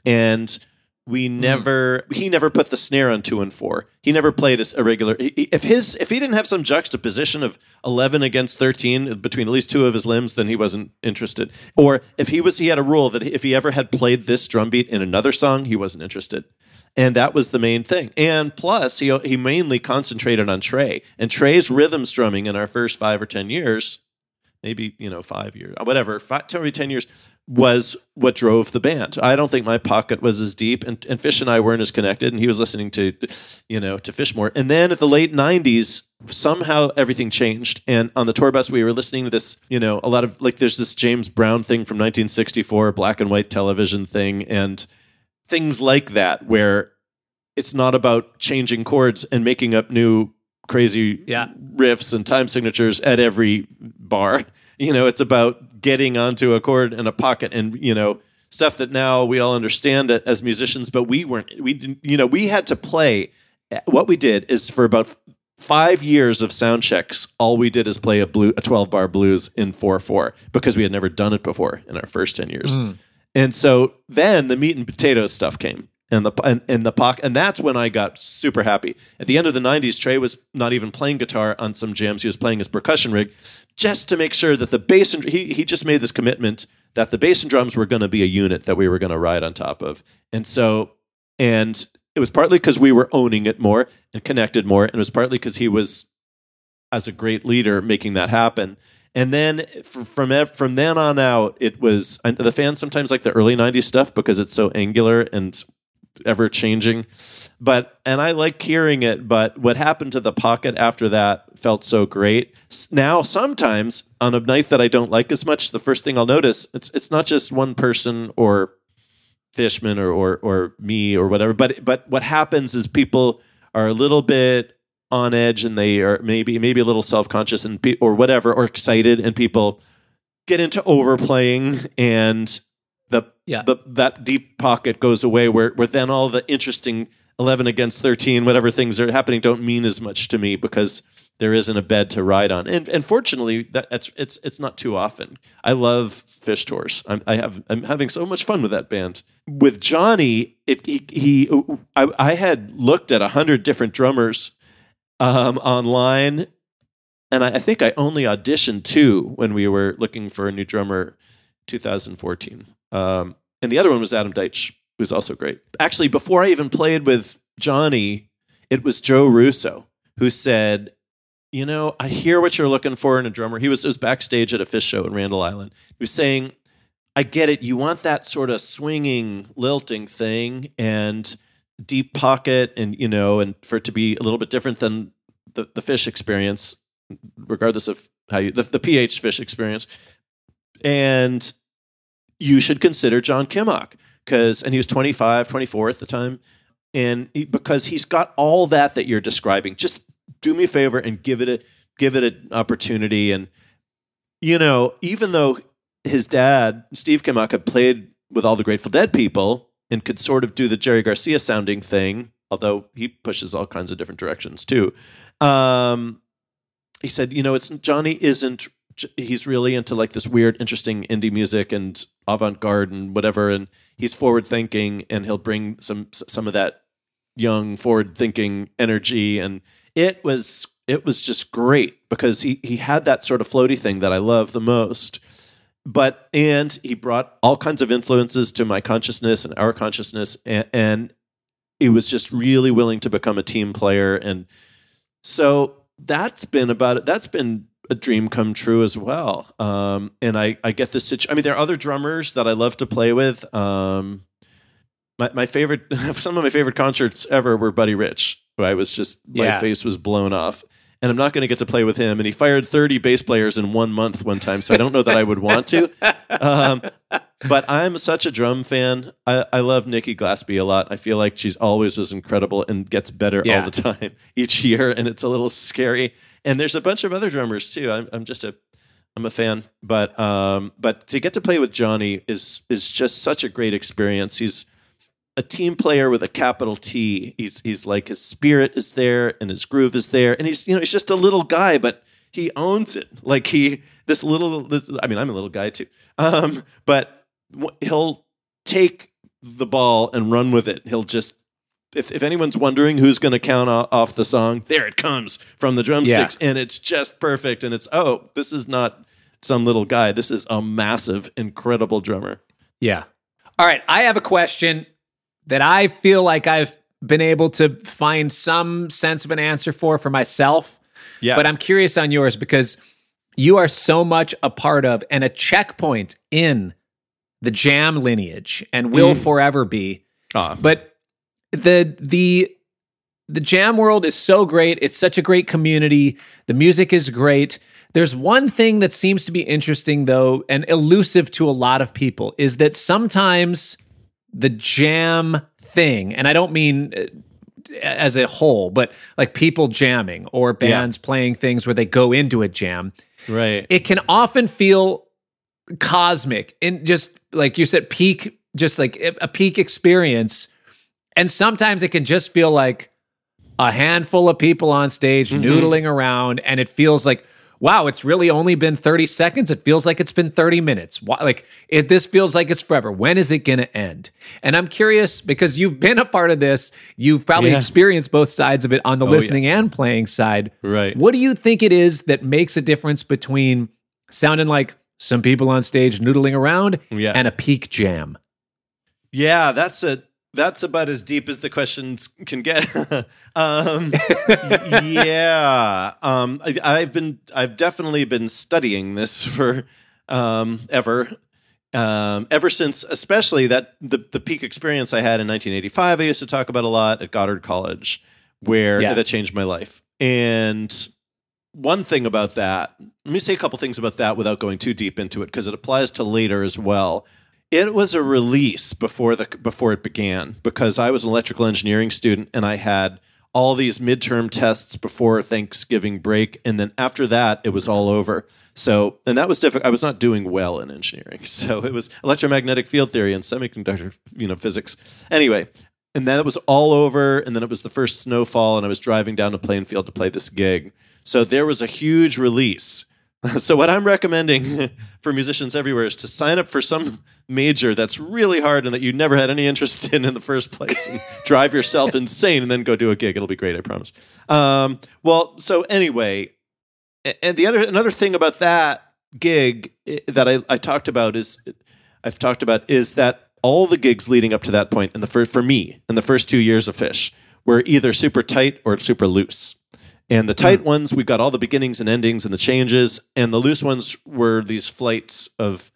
and we never he never put the snare on two and four. He never played a, a regular. If his if he didn't have some juxtaposition of eleven against thirteen between at least two of his limbs, then he wasn't interested. Or if he was, he had a rule that if he ever had played this drum beat in another song, he wasn't interested. And that was the main thing. And plus, he he mainly concentrated on Trey. And Trey's rhythm strumming in our first five or ten years maybe you know five years whatever five, 10, maybe 10 years was what drove the band. I don't think my pocket was as deep and, and fish and i weren't as connected and he was listening to you know to fish more. And then at the late 90s somehow everything changed and on the tour bus we were listening to this you know a lot of like there's this james brown thing from 1964 black and white television thing and things like that where it's not about changing chords and making up new crazy Yeah. riffs and time signatures at every bar. [LAUGHS] You know, it's about getting onto a chord and a pocket and, you know, stuff that now we all understand it as musicians, but we weren't, we didn't, you know, we had to play. What we did is for about five years of sound checks, all we did is play a blue, a 12 bar blues in 4 4 because we had never done it before in our first 10 years. Hmm. And so then the meat and potatoes stuff came. And the and, and the pocket and that's when I got super happy. At the end of the '90s, Trey was not even playing guitar on some jams; he was playing his percussion rig, just to make sure that the bass and he he just made this commitment that the bass and drums were going to be a unit that we were going to ride on top of. And so, and it was partly because we were owning it more and connected more, and it was partly because he was as a great leader making that happen. And then from from then on out, it was the fans sometimes like the early '90s stuff because it's so angular and ever changing. But and I like hearing it. But what happened to the pocket after that felt so great. Now sometimes on a night that I don't like as much, the first thing I'll notice it's it's not just one person or Fishman or or or me or whatever. But but what happens is people are a little bit on edge and they are maybe maybe a little self conscious and pe- or whatever or excited and people get into overplaying and the Yeah. the that deep pocket goes away where where then all the interesting 11 against 13 whatever things are happening don't mean as much to me because there isn't a bed to ride on. And and fortunately that it's it's it's not too often. I love Phish tours. I'm i have i'm having so much fun with that band. With johnny it he, he i, I had looked at a hundred different drummers um online and I, I think i only auditioned two when we were looking for a new drummer 2014 um and the other one was adam deitch who's also great actually before i even played with johnny it was joe russo who said you know, I hear what you're looking for in a drummer. He was, was backstage at a Phish show in Randall Island. He was saying, I get it. You want that sort of swinging, lilting thing and deep pocket, and, you know, and for it to be a little bit different than the, the Phish experience, regardless of how you, the, the PH Phish experience. And you should consider John Kimock because, and he was 25, 24 at the time. And he, because he's got all that that you're describing, just do me a favor and give it a give it an opportunity. And you know, even though his dad Steve Kimock had played with all the Grateful Dead people and could sort of do the Jerry Garcia sounding thing, although he pushes all kinds of different directions too. Um, he said, you know, it's Johnny isn't. He's really into like this weird, interesting indie music and avant garde and whatever, and he's forward thinking, and he'll bring some some of that young, forward thinking energy and it was it was just great because he he had that sort of floaty thing that I love the most. But and he brought all kinds of influences to my consciousness and our consciousness, and, and he was just really willing to become a team player. And so that's been about it. That's been a dream come true as well. Um, and I I get this. Situ- I mean, there are other drummers that I love to play with. Um, my my favorite [LAUGHS] some of my favorite concerts ever were Buddy Rich. Who I was just my Yeah. face was blown off. And I'm not going to get to play with him. And he fired 30 bass players in one month one time, so I don't know that I would want to. [LAUGHS] Um, but I'm such a drum fan. I, I love Nikki Glaspie a lot. I feel like she's always was incredible and gets better Yeah. all the [LAUGHS] time each year, and it's a little scary. And there's a bunch of other drummers too. I'm, I'm just a I'm a fan, but um, but to get to play with Johnny is is just such a great experience. He's a team player with a capital T. He's he's like his spirit is there and his groove is there, and he's you know he's just a little guy, but he owns it. Like he this little this. I mean, I'm a little guy too, um, but w- he'll take the ball and run with it. He'll just if, if anyone's wondering who's going to count o- off the song, there it comes from the drumsticks, and it's just perfect. And it's oh, this is not some little guy. This is a massive, incredible drummer. Yeah. All right. I have a question that I feel like I've been able to find some sense of an answer for for myself. Yeah, But I'm curious on yours because you are so much a part of and a checkpoint in the jam lineage and will forever be. Ah, But the the the jam world is so great. It's such a great community. The music is great. There's one thing that seems to be interesting though and elusive to a lot of people is that sometimes the jam thing, and I don't mean uh, as a whole, but like people jamming or bands playing things where they go into a jam, right. it can often feel cosmic and just like you said peak just like a peak experience. And sometimes it can just feel like a handful of people on stage noodling around and it feels like wow it's really only been 30 seconds it feels like it's been 30 minutes Why, like it this feels like it's forever when is it going to end and i'm curious because you've been a part of this you've probably Yeah. experienced both sides of it on the Oh, yeah. listening and playing side Right. what do you think it is that makes a difference between sounding like some people on stage noodling around Yeah. and a peak jam? Yeah, that's a that's about as deep as the questions can get. [LAUGHS] um, [LAUGHS] yeah, um, I, I've been I've definitely been studying this for um, ever. Um, ever since, especially that the, the peak experience I had in 1985, I used to talk about a lot at Goddard College, where Yeah. that changed my life. And one thing about that, let me say a couple things about that without going too deep into it because it applies to later as well. It was a release before the before it began because I was an electrical engineering student and I had all these midterm tests before Thanksgiving break and then after that it was all over. So, and that was difficult. I was not doing well in engineering. [LAUGHS] So, it was electromagnetic field theory and semiconductor, you know, physics. Anyway, and then it was all over and then it was the first snowfall and I was driving down to Plainfield to play this gig. So, there was a huge release. [LAUGHS] So what I'm recommending [LAUGHS] for musicians everywhere is to sign up for some major that's really hard and that you never had any interest in in the first place, and [LAUGHS] drive yourself insane, and then go do a gig. It'll be great, I promise. Um, well, so anyway, and the other another thing about that gig that I, I talked about is I've talked about is that all the gigs leading up to that point in the first for me in the first two years of Phish were either super tight or super loose. And the tight ones, we've got all the beginnings and endings and the changes, and the loose ones were these flights of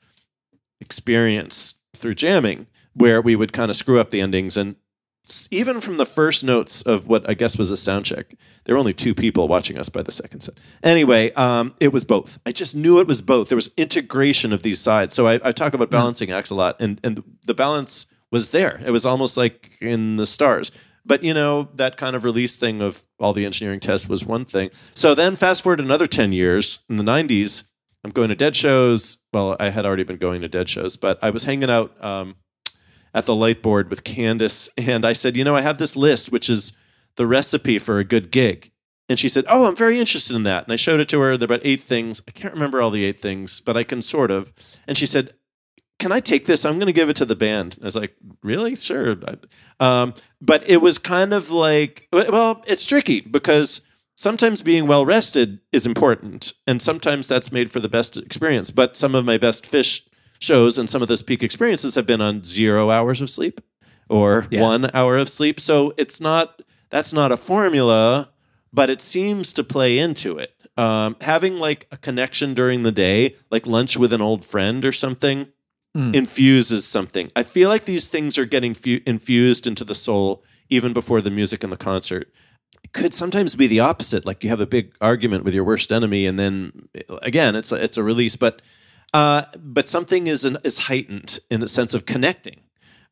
experience through jamming, where we would kind of screw up the endings. And even from the first notes of what I guess was a sound check, there were only two people watching us by the second set. Anyway, um, it was both. I just knew it was both. There was integration of these sides. So I, I talk about balancing acts a lot, and and the balance was there. It was almost like in the stars. But you know that kind of release thing of all the engineering tests was one thing. So then fast forward another ten years in the '90s. I'm going to dead shows. Well, I had already been going to dead shows, but I was hanging out um, at the light board with Candace, and I said, you know, I have this list which is the recipe for a good gig. And she said, "Oh, I'm very interested in that." And I showed it to her. There are about eight things. I can't remember all the eight things, but I can sort of. And she said, "Can I take this? I'm going to give it to the band." And I was like, "Really? Sure." Um, but it was kind of like, well, it's tricky because sometimes being well rested is important, and sometimes that's made for the best experience. But some of my best Phish shows and some of those peak experiences have been on zero hours of sleep or Yeah. one hour of sleep. So it's not that's not a formula, but it seems to play into it. Um, having like a connection during the day, like lunch with an old friend or something, infuses something. I feel like these things are getting fu- infused into the soul even before the music and the concert. It could sometimes be the opposite. Like you have a big argument with your worst enemy, and then again, it's a, it's a release. But uh, but something is an, is heightened in a sense of connecting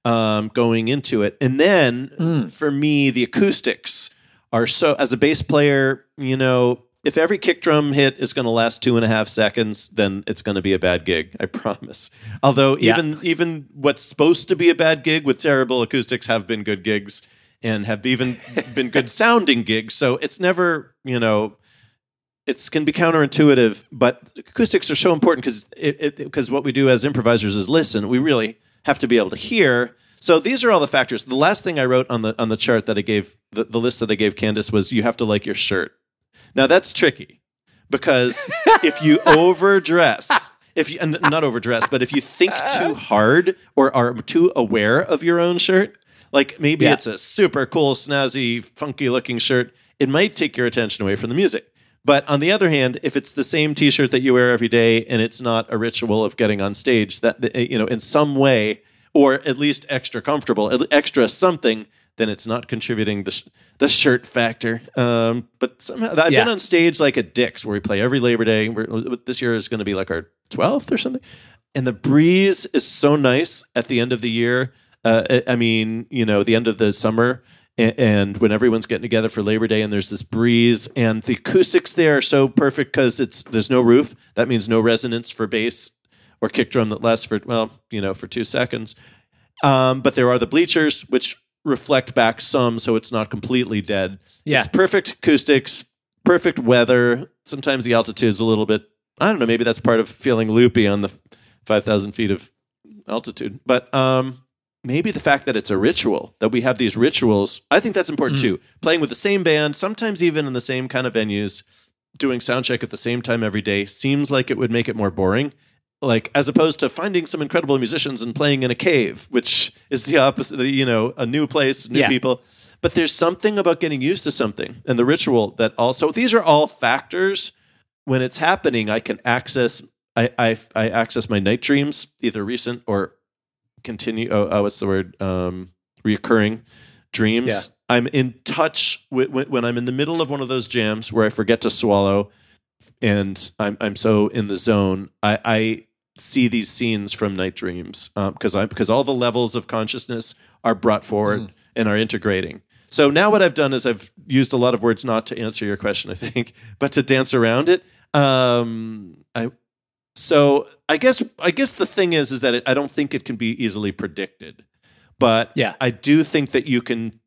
um, going into it. And then for me, the acoustics are so, as a bass player, you know, if every kick drum hit is going to last two and a half seconds, then it's going to be a bad gig. I promise. Although Yeah. even even what's supposed to be a bad gig with terrible acoustics have been good gigs and have even [LAUGHS] been good sounding gigs. So it's never, you know, it's can be counterintuitive, but acoustics are so important because it because what we do as improvisers is listen. We really have to be able to hear. So these are all the factors. The last thing I wrote on the on the chart that I gave the, the list that I gave Candace was you have to like your shirt. Now that's tricky because if you [LAUGHS] overdress, if you and not overdress, but if you think [LAUGHS] too hard or are too aware of your own shirt, like maybe Yeah. it's a super cool, snazzy, funky looking shirt, it might take your attention away from the music. But on the other hand, if it's the same T-shirt that you wear every day and it's not a ritual of getting on stage, that eh, you know, in some way, or at least extra comfortable, extra something, then it's not contributing the sh- the shirt factor. Um, but somehow I've Yeah. been on stage like at Dick's where we play every Labor Day. We're, this year is going to be like our twelfth or something, and the breeze is so nice at the end of the year. Uh, I- mean, you know, the end of the summer a- and when everyone's getting together for Labor Day and there's this breeze and the acoustics there are so perfect because it's there's no roof. That means no resonance for bass or kick drum that lasts for well, you know, for two seconds. Um, but there are the bleachers which reflect back some, so it's not completely dead. Yeah. It's perfect acoustics, perfect weather. Sometimes the altitude's a little bit. I don't know. Maybe that's part of feeling loopy on the five thousand feet of altitude. But um, maybe the fact that it's a ritual that we have these rituals. I think that's important too. Playing with the same band, sometimes even in the same kind of venues, doing sound check at the same time every day seems like it would make it more boring. Like as opposed to finding some incredible musicians and playing in a cave, which is the opposite. You know, a new place, new Yeah. people. But there's something about getting used to something and the ritual that also. These are all factors. When it's happening, I can access. I I, I access my night dreams, either recent or continue. Oh, oh what's the word? Um, reoccurring dreams. Yeah. I'm in touch with when, when I'm in the middle of one of those jams where I forget to swallow, and I'm I'm so in the zone. I, I see these scenes from night dreams because I because all the levels of consciousness are brought forward and are integrating. So now what I've done is I've used a lot of words not to answer your question, I think, [LAUGHS] but to dance around it. Um, I so I guess I guess the thing is is that it, I don't think it can be easily predicted, but Yeah. I do think that you can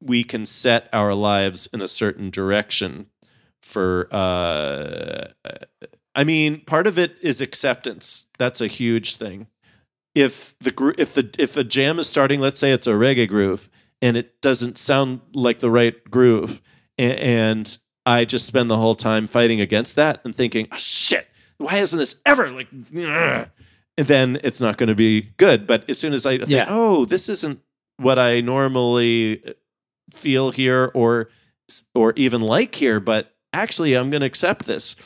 we can set our lives in a certain direction for uh I mean part of it is acceptance. That's a huge thing. If the gro- if the if a jam is starting, let's say it's a reggae groove and it doesn't sound like the right groove and, and I just spend the whole time fighting against that and thinking, oh, shit, why isn't this ever like ugh," and then it's not going to be good. But as soon as I think, Yeah. oh, this isn't what I normally uh, feel here or or even like here, but actually I'm going to accept this.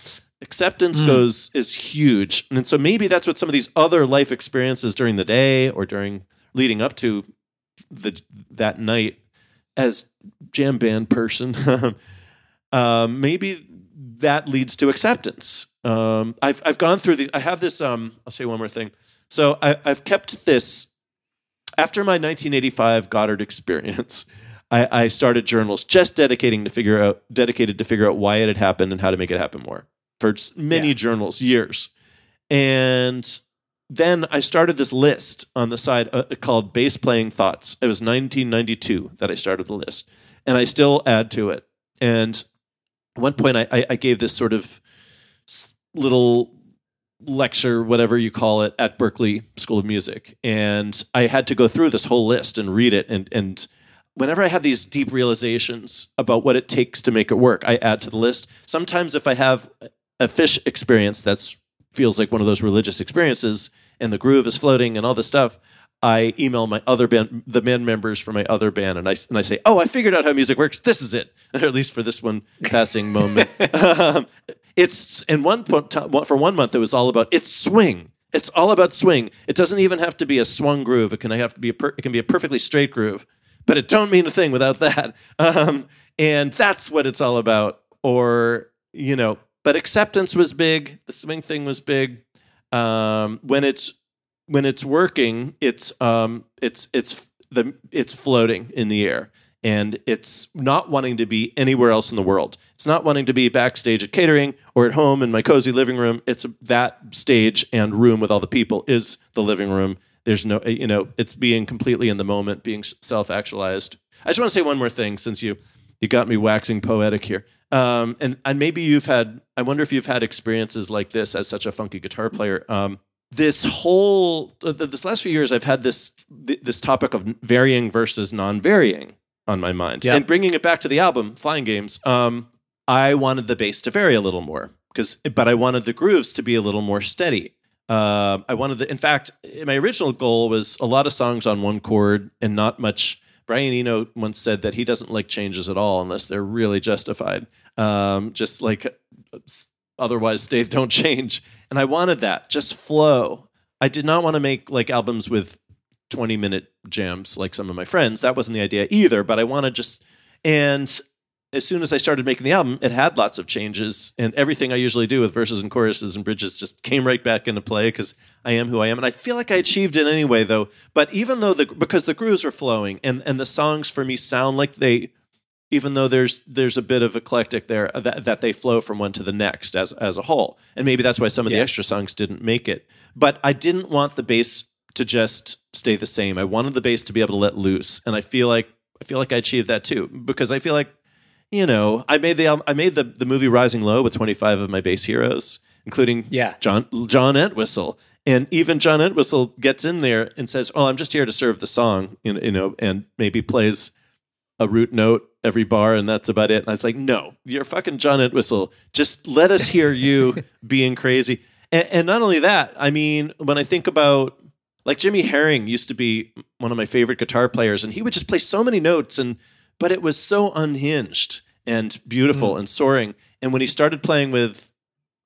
Acceptance Mm. goes is huge. And so maybe that's what some of these other life experiences during the day or during leading up to the that night as jam band person [LAUGHS] um, maybe that leads to acceptance. Um, I've I've gone through the. I have this. Um, I'll say one more thing. So I, I've kept this after my 1985 Goddard experience. [LAUGHS] I, I started journals just dedicating to figure out dedicated to figure out why it had happened and how to make it happen more for many Yeah. journals, years, and then I started this list on the side uh, called Bass Playing Thoughts. It was 1992 that I started the list, and I still add to it. And at one point, I, I, I gave this sort of little lecture, whatever you call it, at Berklee School of Music, and I had to go through this whole list and read it. And and whenever I have these deep realizations about what it takes to make it work, I add to the list. Sometimes, if I have a Phish experience that feels like one of those religious experiences, and the groove is floating and all this stuff. I email my other band, the band members for my other band, and I and I say, "Oh, I figured out how music works. This is it, or [LAUGHS] at least for this one passing moment." [LAUGHS] um, it's in one point for one month. It was all about it's swing. It's all about swing. It doesn't even have to be a swung groove. It can have to be a per, it can be a perfectly straight groove, but it don't mean a thing without [LAUGHS] that. Um, and that's what it's all about. Or you know, but acceptance was big. The swing thing was big. Um, when it's when it's working, it's um, it's it's the it's floating in the air, and it's not wanting to be anywhere else in the world. It's not wanting to be backstage at catering or at home in my cozy living room. It's that stage and room with all the people is the living room. There's no, you know, it's being completely in the moment, being self actualized. I just want to say one more thing since you you got me waxing poetic here. Um, and and maybe you've had. I wonder if you've had experiences like this as such a funky guitar player. Um, this whole this last few years, I've had this this topic of varying versus non-varying on my mind, Yeah. and bringing it back to the album Flying Games. Um, I wanted the bass to vary a little more because, but I wanted the grooves to be a little more steady. Uh, I wanted the, in fact, my original goal was a lot of songs on one chord and not much. Brian Eno once said that he doesn't like changes at all unless they're really justified. Um, just like otherwise they [LAUGHS] don't change. And I wanted that just flow. I did not want to make like albums with 20 minute jams like some of my friends. That wasn't the idea either, but I want to just and as soon as I started making the album, it had lots of changes, and everything I usually do with verses and choruses and bridges just came right back into play because I am who I am, and I feel like I achieved it anyway, though. But even though the because the grooves are flowing and and the songs for me sound like they, even though there's there's a bit of eclectic there uh, that that they flow from one to the next as as a whole, and maybe that's why some of the extra songs didn't make it. But I didn't want the bass to just stay the same. I wanted the bass to be able to let loose, and I feel like I feel like I achieved that too because I feel like you know, I made the um, I made the the movie Rising Low with 25 of my bass heroes, including Yeah. John John Entwistle. And even John Entwistle gets in there and says, "Oh, I'm just here to serve the song," you know, you know, and maybe plays a root note every bar, and that's about it. And I was like, "No, you're fucking John Entwistle. Just let us hear [LAUGHS] you being crazy." And, and not only that, I mean, when I think about like Jimmy Herring used to be one of my favorite guitar players, and he would just play so many notes, and but it was so unhinged and beautiful and soaring. And when he started playing with,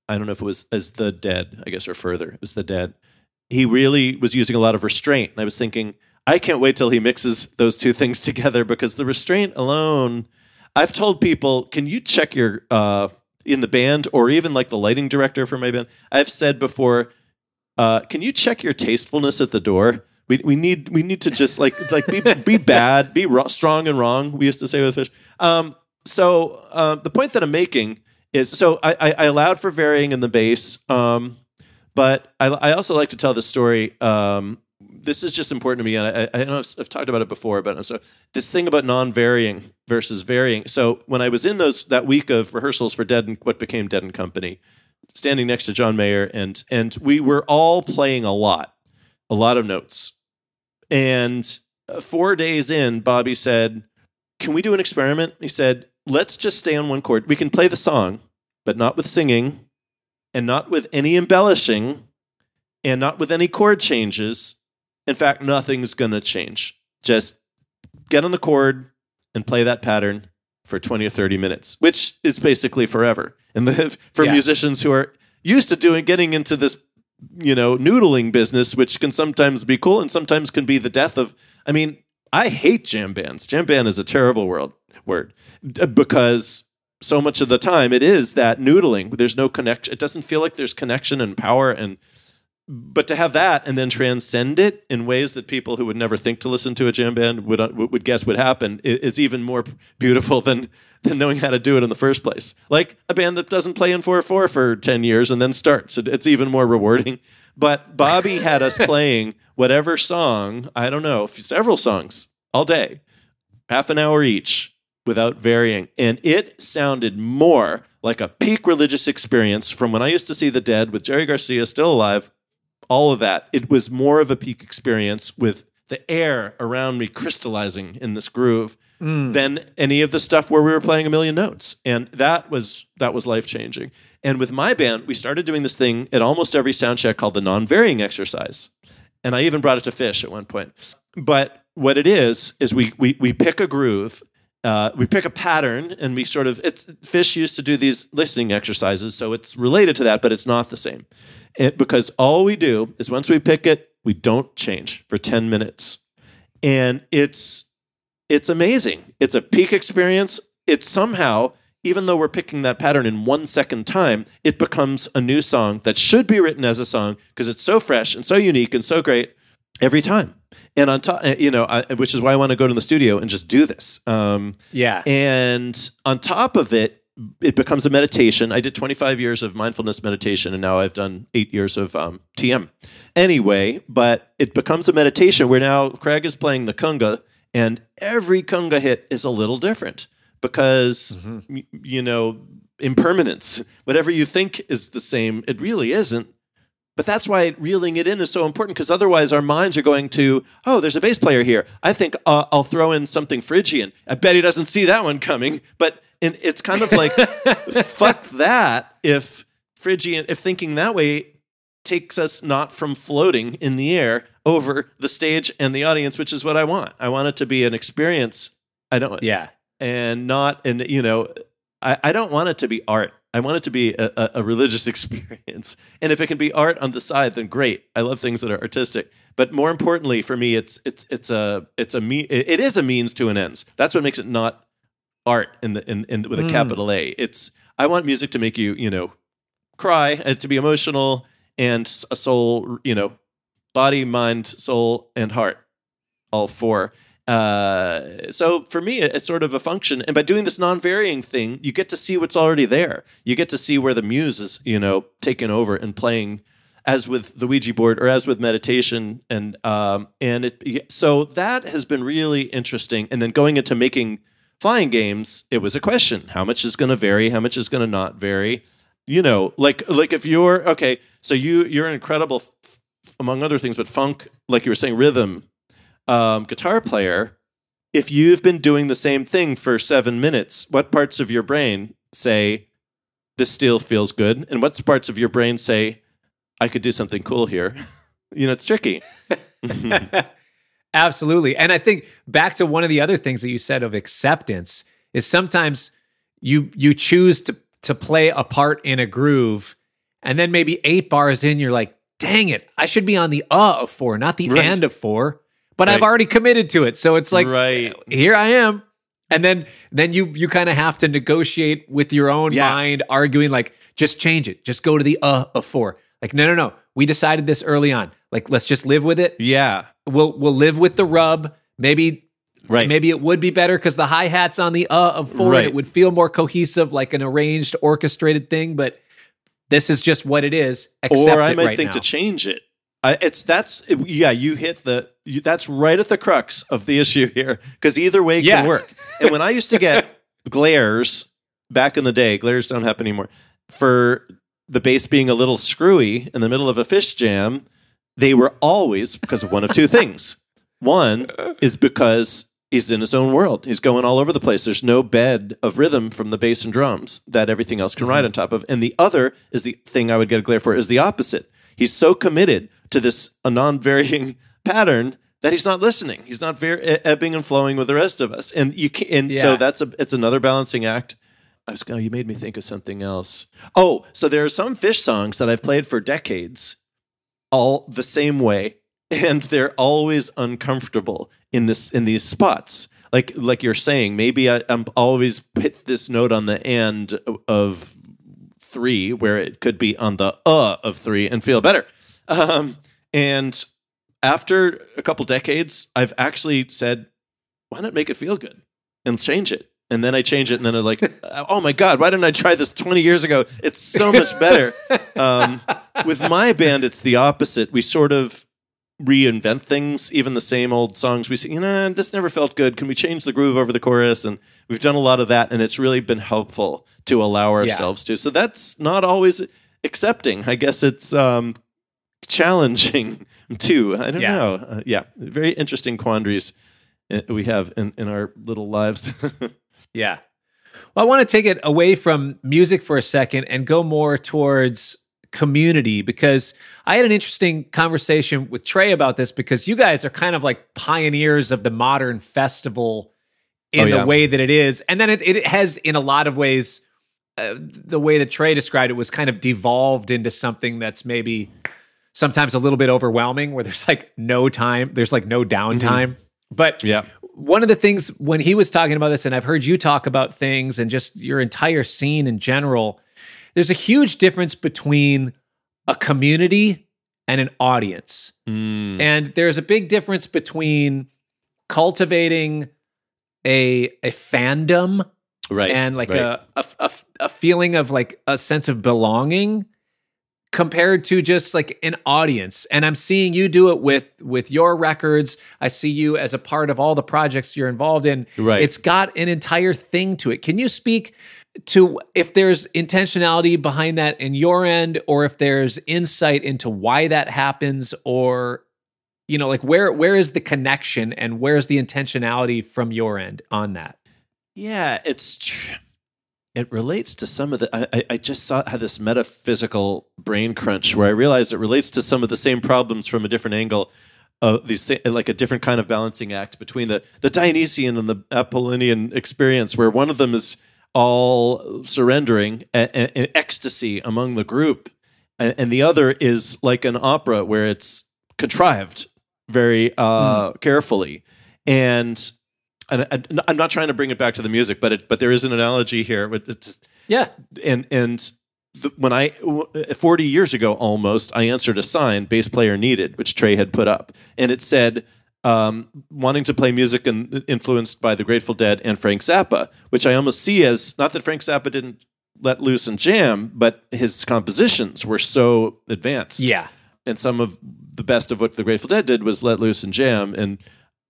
I don't know if it was as the Dead, I guess, or Furthur, it was the Dead. He really was using a lot of restraint, and I was thinking, I can't wait till he mixes those two things [LAUGHS] together because the restraint alone. I've told people, can you check your uh, in the band or even like the lighting director for my band? I've said before, uh, can you check your tastefulness at the door? We, we need we need to just like like be be [LAUGHS] bad, be strong and wrong. We used to say with Phish. Um, so uh, the point that I'm making is so I, I, I allowed for varying in the bass, um, but I, I also like to tell the story. Um, this is just important to me, and I, know I've, I've talked about it before, but so this thing about non-varying versus varying. So when I was in those that week of rehearsals for Dead and what became Dead and Company, standing next to John Mayer, and and we were all playing a lot, a lot of notes, and uh, four days in, Bobby said, "Can we do an experiment?" He said, "Let's just stay on one chord. We can play the song, but not with singing, and not with any embellishing, and not with any chord changes. In fact, nothing's gonna change. Just get on the chord and play that pattern." For 20 or 30 minutes, which is basically forever. And the, [LAUGHS] for Yeah. musicians who are used to doing getting into this you know, noodling business, which can sometimes be cool and sometimes can be the death of. I mean, I hate jam bands. Jam band is a terrible world, word because so much of the time it is that noodling. There's no connection. It doesn't feel like there's connection and power and. But to have that and then transcend it in ways that people who would never think to listen to a jam band would uh, would guess would happen is even more beautiful than than knowing how to do it in the first place. Like a band that doesn't play in four four for ten years and then starts, it's even more rewarding. But Bobby had us playing whatever song I don't know, several songs all day, half an hour each, without varying, and it sounded more like a peak religious experience from when I used to see the Dead with Jerry Garcia still alive all of that. It was more of a peak experience with the air around me crystallizing in this groove mm. than any of the stuff where we were playing a million notes. And that was that was life changing. And with my band, we started doing this thing at almost every sound check called the non-varying exercise. And I even brought it to Phish at one point. But what it is is we we we pick a groove uh, we pick a pattern and we sort of it's Phish used to do these listening exercises so it's related to that but it's not the same. It, because all we do is once we pick it we don't change for 10 minutes. And it's it's amazing. It's a peak experience. It's somehow even though we're picking that pattern in one second time it becomes a new song that should be written as a song because it's so fresh and so unique and so great every time and on top you know I, which is why i want to go to the studio and just do this um, Yeah. and on top of it, it becomes a meditation. I did 25 years of mindfulness meditation, and now I've done eight years of um, TM. Anyway, but it becomes a meditation where now Craig is playing the conga, and every conga hit is a little different because, y- you know, impermanence. Whatever you think is the same, it really isn't. But that's why reeling it in is so important because otherwise our minds are going to, oh, there's a bass player here. I think uh, I'll throw in something Phrygian. I bet he doesn't see that one coming. But and it's kind of like, [LAUGHS] fuck that. If Phrygian, if thinking that way takes us not from floating in the air over the stage and the audience, which is what I want. I want it to be an experience. I don't, Yeah. and not, and you know, I, I don't want it to be art. I want it to be a, a, religious [LAUGHS] experience. And if it can be art on the side, then great. I love things that are artistic. But more importantly, for me, it's it's it's a it's a me it is a means to an ends. That's what makes it not art in the in, in with a Mm. capital A. It's I want music to make you you know cry and to be emotional and a soul you know body mind soul and heart all four uh, so for me it's sort of a function and by doing this non-varying thing you get to see what's already there. You get to see where the muse is you know taking over and playing as with the ouija board or as with meditation and um, and it so that has been really interesting. And then going into making flying games it was a question. How much is going to vary? How much is going to not vary? You know like like if you're okay so you you're an incredible f- among other things but funk like you were saying rhythm um, guitar player if you've been doing the same thing for seven minutes what parts of your brain say this still feels good and what parts of your brain say i could do something cool here [LAUGHS] you know it's tricky [LAUGHS] Absolutely. And I think back to one of the other things that you said of acceptance is sometimes you you choose to to play a part in a groove and then maybe 8 bars in you're like, "Dang it, I should be on the uh of 4, not the Right. and of 4." But I've already committed to it. So it's like right here I am. And then then you you kind of have to negotiate with your own Yeah. mind, arguing like, just change it. Just go to the uh of four. Like, no, no, no. We decided this early on. Like, let's just live with it. yeah We'll we'll live with the rub. Maybe right maybe it would be better because the hi hat's on the uh of four, Right. and it would feel more cohesive, like an arranged, orchestrated thing. But this is just what it is. Or I it might right think now. to change it. I, it's that's yeah. You hit the you, that's right at the crux of the issue here because either way Yeah. can work. and when I used to get [LAUGHS] glares back in the day, glares don't happen anymore. For the bass being a little screwy in the middle of a Phish jam, they were always because of one of two [LAUGHS] things. One is because he's in his own world. He's going all over the place. There's no bed of rhythm from the bass and drums that everything else can ride mm-hmm. on top of. And the other is the thing I would get a glare for is the opposite. He's so committed to this a non-varying pattern that he's not listening. He's not very ebbing and flowing with the rest of us. And you can, and so that's a it's another balancing act. I was going. You made me think of something else. Oh, so there are some Phish songs that I've played for decades, all the same way, and they're always uncomfortable in this in these spots. Like like you're saying, maybe I, I'm always hit this note on the end of three where it could be on the uh of three and feel better. Um, and after a couple decades, I've actually said, why not make it feel good and change it? And then I change it, and then I'm like, [LAUGHS] oh my God, why didn't I try this 20 years ago? It's so much better. [LAUGHS] um, with my band, it's the opposite. We sort of reinvent things, even the same old songs. We say, you know, this never felt good. Can we change the groove over the chorus? And we've done a lot of that, and it's really been helpful to allow ourselves to. So that's not always accepting. I guess it's um, challenging [LAUGHS] too. I don't Yeah. know. Uh, yeah, very interesting quandaries uh, we have in, in our little lives. [LAUGHS] Yeah. Well, I want to take it away from music for a second and go more towards community because I had an interesting conversation with Trey about this because you guys are kind of like pioneers of the modern festival in Oh, the way that it is. And then it, it has, in a lot of ways, uh, the way that Trey described it was kind of devolved into something that's maybe sometimes a little bit overwhelming where there's like no time, there's like no downtime. But yeah. one of the things when he was talking about this, and I've heard you talk about things and just your entire scene in general, there's a huge difference between a community and an audience. Mm. And there's a big difference between cultivating a a fandom Right. and like right. a a a feeling of like a sense of belonging compared to just like an audience. And i'm seeing you do it with with your records. I see you as a part of all the projects you're involved in. Right. it's got an entire thing to it. Can you speak to if there's intentionality behind that in your end or if there's insight into why that happens or you know like where where is the connection and where's the intentionality from your end on that? Yeah, it's tr- it relates to some of the. I, I- just saw had this metaphysical brain crunch where I realized it relates to some of the same problems from a different angle. Uh, these like a different kind of balancing act between the the Dionysian and the Apollonian experience, where one of them is all surrendering and, and, and ecstasy among the group, and, and the other is like an opera where it's contrived very uh, carefully and and I, I'm not trying to bring it back to the music, but it, but there is an analogy here. It's just, yeah. and and the, when I 40 years ago almost, I answered a sign "bass player needed," which Trey had put up, and it said um, wanting to play music and influenced by the Grateful Dead and Frank Zappa, which I almost see as not that Frank Zappa didn't let loose and jam, but his compositions were so advanced. Yeah. And some of the best of what the Grateful Dead did was let loose and jam, and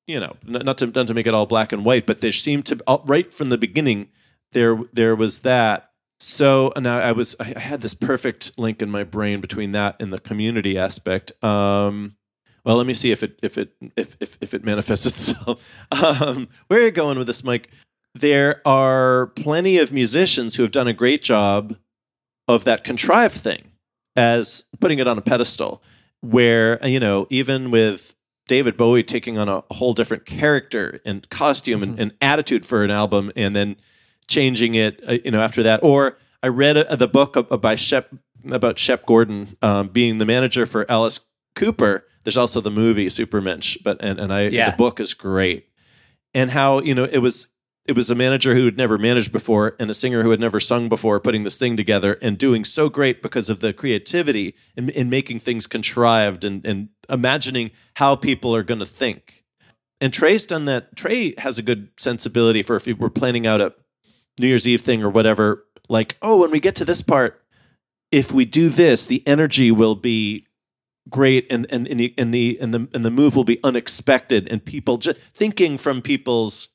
you know, not to not to make it all black and white, but there seemed to right from the beginning there there was that. So now I was I had this perfect link in my brain between that and the community aspect. Um, well, let me see if it if it if if, if it manifests [LAUGHS] itself. Um, where are you going with this, Mike? There are plenty of musicians who have done a great job of that contrived thing as putting it on a pedestal where you know even with david bowie taking on a whole different character and costume and, and attitude for an album and then changing it uh, you know after that. Or i read uh, the book by shep about shep gordon um, being the manager for alice cooper. There's also the movie supermensch but and, and i Yeah. the book is great. And how you know it was it was a manager who had never managed before and a singer who had never sung before putting this thing together and doing so great because of the creativity in, in making things contrived and, and imagining how people are going to think. And trey's done that. Trey has a good sensibility for if we're planning out a new year's eve thing or whatever like oh when we get to this part if we do this the energy will be great and and, and the and the and the and the move will be unexpected. And people just thinking from people's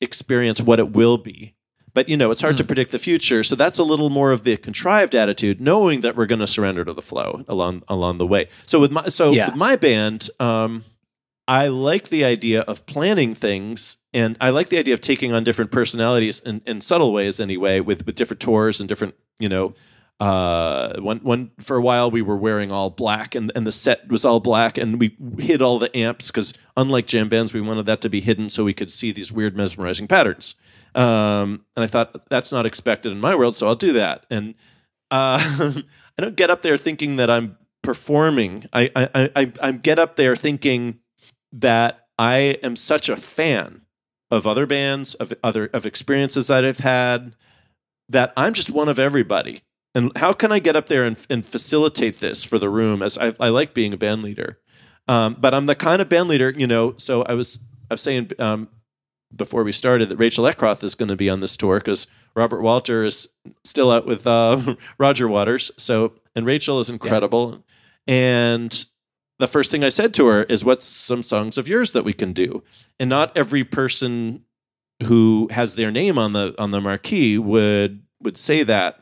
experience what it will be. But you know it's hard to predict the future so that's a little more of the contrived attitude knowing that we're going to surrender to the flow along along the way. So with my so Yeah. with my band um i like the idea of planning things and i like the idea of taking on different personalities in, in subtle ways anyway with with different tours and different you know uh one one for a while we were wearing all black and and the set was all black and we hid all the amps because unlike jam bands we wanted that to be hidden so we could see these weird mesmerizing patterns. Um and i thought that's not expected in my world so i'll do that. And uh [LAUGHS] i don't get up there thinking that i'm performing. I i, I I get up there thinking that i am such a fan of other bands of other of experiences that i've had that i'm just one of everybody and how can I get up there and, and facilitate this for the room? As I, I like being a band leader, um, but I'm the kind of band leader, you know. So I was I was saying um, before we started that Rachel Eckroth is going to be on this tour because Robert Walter is still out with uh, [LAUGHS] Roger Waters. So and Rachel is incredible. And the first thing I said to her is, "What's some songs of yours that we can do?" And not every person who has their name on the on the marquee would would say that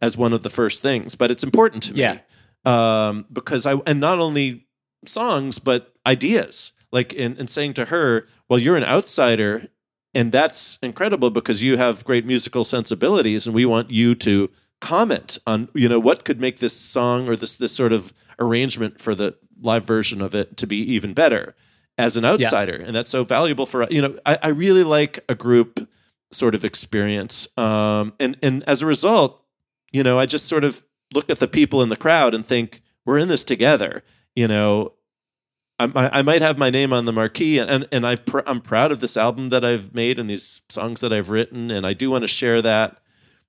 as one of the first things, but it's important to me. Yeah. Um, because I and not only songs but ideas. Like in, in saying to her, "Well, you're an outsider, and that's incredible because you have great musical sensibilities, and we want you to comment on you know what could make this song or this this sort of arrangement for the live version of it to be even better." As an outsider, and that's so valuable for you know. I, I really like a group sort of experience, um, and and as a result, you know, I just sort of look at the people in the crowd and think we're in this together. You know, I, I might have my name on the marquee, and and, and I've pr- I'm proud of this album that I've made and these songs that I've written, and I do want to share that.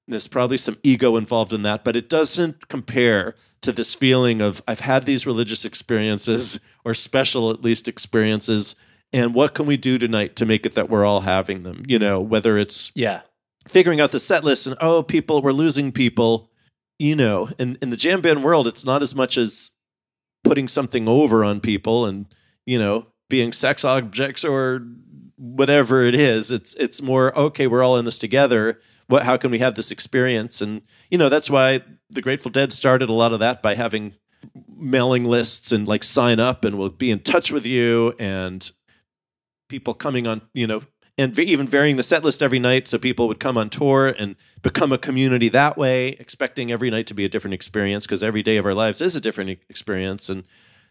There's probably some ego involved in that, but it doesn't compare to this feeling of I've had these religious experiences [LAUGHS] or special at least experiences, and what can we do tonight to make it that we're all having them? You know, whether it's Yeah. Figuring out the set list and oh people we're losing people you know in, in the jam band world it's not as much as putting something over on people and you know being sex objects or whatever it is. It's it's more okay. We're all in this together. What? How can we have this experience? And you know that's why the Grateful Dead started a lot of that by having mailing lists and like sign up and we'll be in touch with you and people coming on you know and even varying the set list every night so people would come on tour and become a community that way expecting every night to be a different experience because every day of our lives is a different experience and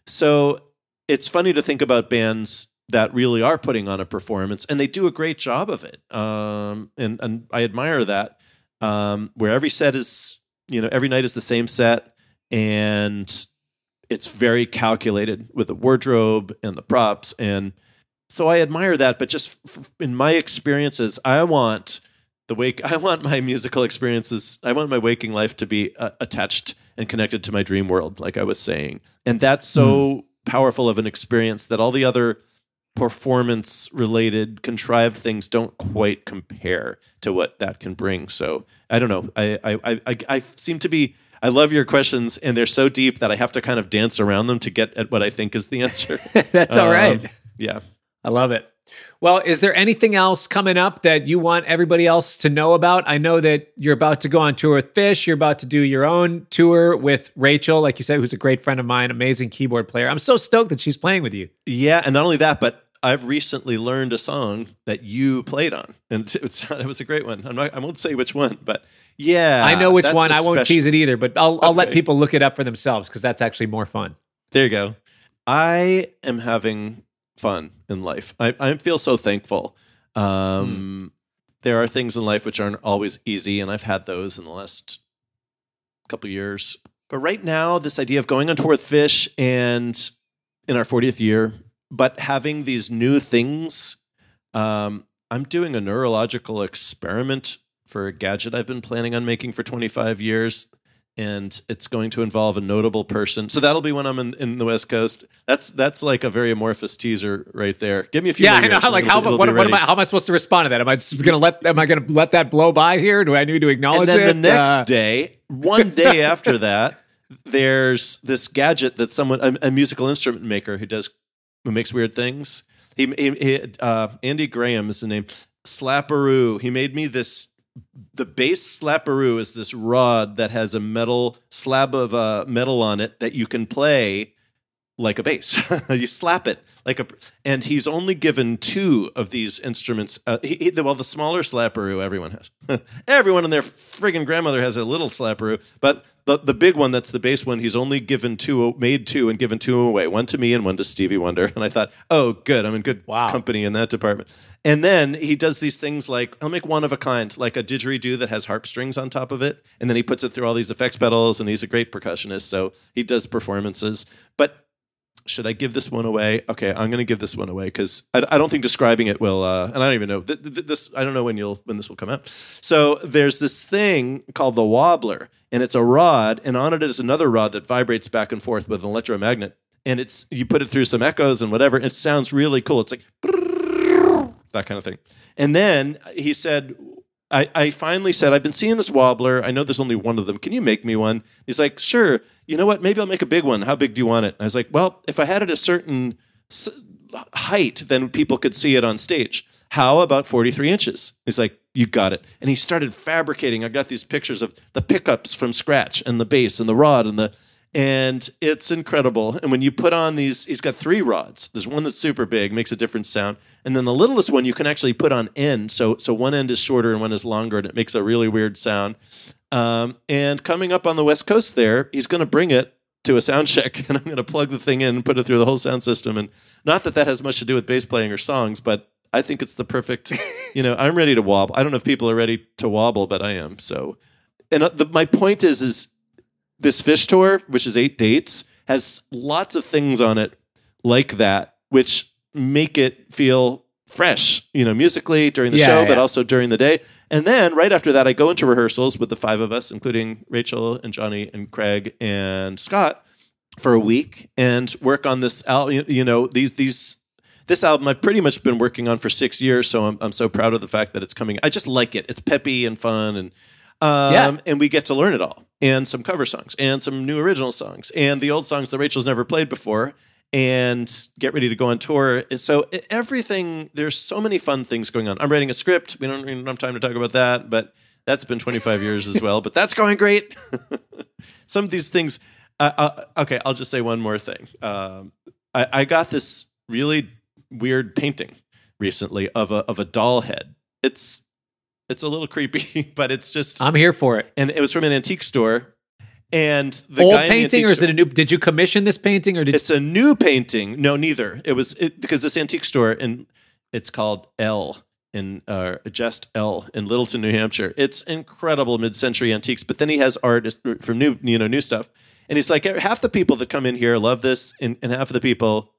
so it's funny to think about bands that really are putting on a performance and they do a great job of it um, and, and i admire that um, where every set is you know every night is the same set and it's very calculated with the wardrobe and the props and so i admire that but just in my experiences i want the wake [LAUGHS] i want my musical experiences i want my waking life to be uh, attached and connected to my dream world like i was saying and that's so mm. powerful of an experience that all the other performance related contrived things don't quite compare to what that can bring so i don't know i i i, I seem to be I love your questions, and they're so deep that I have to kind of dance around them to get at what I think is the answer. [LAUGHS] That's all um, right. Yeah. I love it. Well, is there anything else coming up that you want everybody else to know about? I know that you're about to go on tour with Phish. You're about to do your own tour with Rachel, like you said, who's a great friend of mine, amazing keyboard player. I'm so stoked that she's playing with you. Yeah, and not only that, but I've recently learned a song that you played on, and [LAUGHS] it was a great one. Not, i won't say which one, but yeah, I know which one. I won't special... tease it either, but I'll I'll okay. let people look it up for themselves because that's actually more fun. There you go. I am having fun in life. I, I feel so thankful. Um, mm. There are things in life which aren't always easy, and I've had those in the last couple years. But right now, this idea of going on tour with Phish and in our 40th year, but having these new things, um, I'm doing a neurological experiment for a gadget I've been planning on making for 25 years. And it's going to involve a notable person. So that'll be when I'm in, in the West Coast. That's that's like a very amorphous teaser right there. Give me a few. Yeah, I know. Like how, what, what am I, how am I supposed to respond to that? Am I just gonna let am I gonna let that blow by here? Do I need to acknowledge it? And then it? the next uh, day, one day [LAUGHS] after that, there's this gadget that someone a, a, musical instrument maker who does who makes weird things. He, he, he uh, Andy Graham is the name. Slaperoo. He made me this the bass slaperoo is this rod that has a metal slab of uh, metal on it that you can play like a bass. [LAUGHS] you slap it like a, and he's only given two of these instruments. Uh, he, he, well, the smaller slaperoo everyone has. [LAUGHS] everyone and their friggin' grandmother has a little slaperoo, but the the big one that's the bass one. He's only given two, made two, and given two away. One to me and one to Stevie Wonder. [LAUGHS] And I thought, oh, good, I'm in good wow. company in that department. And then he does these things like I'll make one of a kind, like a didgeridoo that has harp strings on top of it, and then he puts it through all these effects pedals. And he's a great percussionist, so he does performances. But should I give this one away? Okay, I'm going to give this one away because I, I, don't think describing it will. Uh, and I don't even know th- th- this. I don't know when you'll when this will come out. So there's this thing called the wobbler, and it's a rod, and on it is another rod that vibrates back and forth with an electromagnet. And it's you put it through some echoes and whatever. And it sounds really cool. It's like that kind of thing. And then he said, I, I finally said, I've been seeing this wobbler. I know there's only one of them. Can you make me one? He's like, sure. You know what? Maybe I'll make a big one. How big do you want it? And I was like, well, if I had it a certain height, then people could see it on stage. How about 43 inches? He's like, you got it. And he started fabricating. I got these pictures of the pickups from scratch and the bass and the rod and the and it's incredible. And when you put on these, he's got three rods. There's one that's super big, makes a different sound, and then the littlest one you can actually put on end. So so one end is shorter and one is longer, and it makes a really weird sound. Um, and coming up on the west coast, there, he's going to bring it to a sound [LAUGHS] check, and I'm going to plug the thing in and put it through the whole sound system. And not that that has much to do with bass playing or songs, but I think it's the perfect. [LAUGHS] you know, I'm ready to wobble. I don't know if people are ready to wobble, but I am. So, and uh, the, my point is, is this Phish tour, which is eight dates, has lots of things on it like that, which make it feel fresh, you know, musically during the yeah, show, yeah. but also during the day. And then right after that, I go into rehearsals with the five of us, including Rachel and Johnny and Craig and Scott, for a week and work on this album. You know, these these this album I've pretty much been working on for six years, so I'm I'm so proud of the fact that it's coming. I just like it. It's peppy and fun, and um, yeah. and we get to learn it all and some cover songs and some new original songs and the old songs that Rachel's never played before. And get ready to go on tour. So everything, there's so many fun things going on. I'm writing a script. We don't even have time to talk about that, but that's been 25 years as well. But that's going great. [LAUGHS] Some of these things. Uh, uh, okay, I'll just say one more thing. Um, I, I got this really weird painting recently of a of a doll head. It's it's a little creepy, [LAUGHS] but it's just I'm here for it. and it was from an antique store. And the Old the painting, or is it a new? Did you commission this painting, or did it's a new painting. No, neither. It was it, because this antique store and it's called L in uh, just L in Littleton, New Hampshire. It's incredible mid-century antiques. But then he has art from new, you know, new stuff. And he's like, half the people that come in here love this, and, and half of the people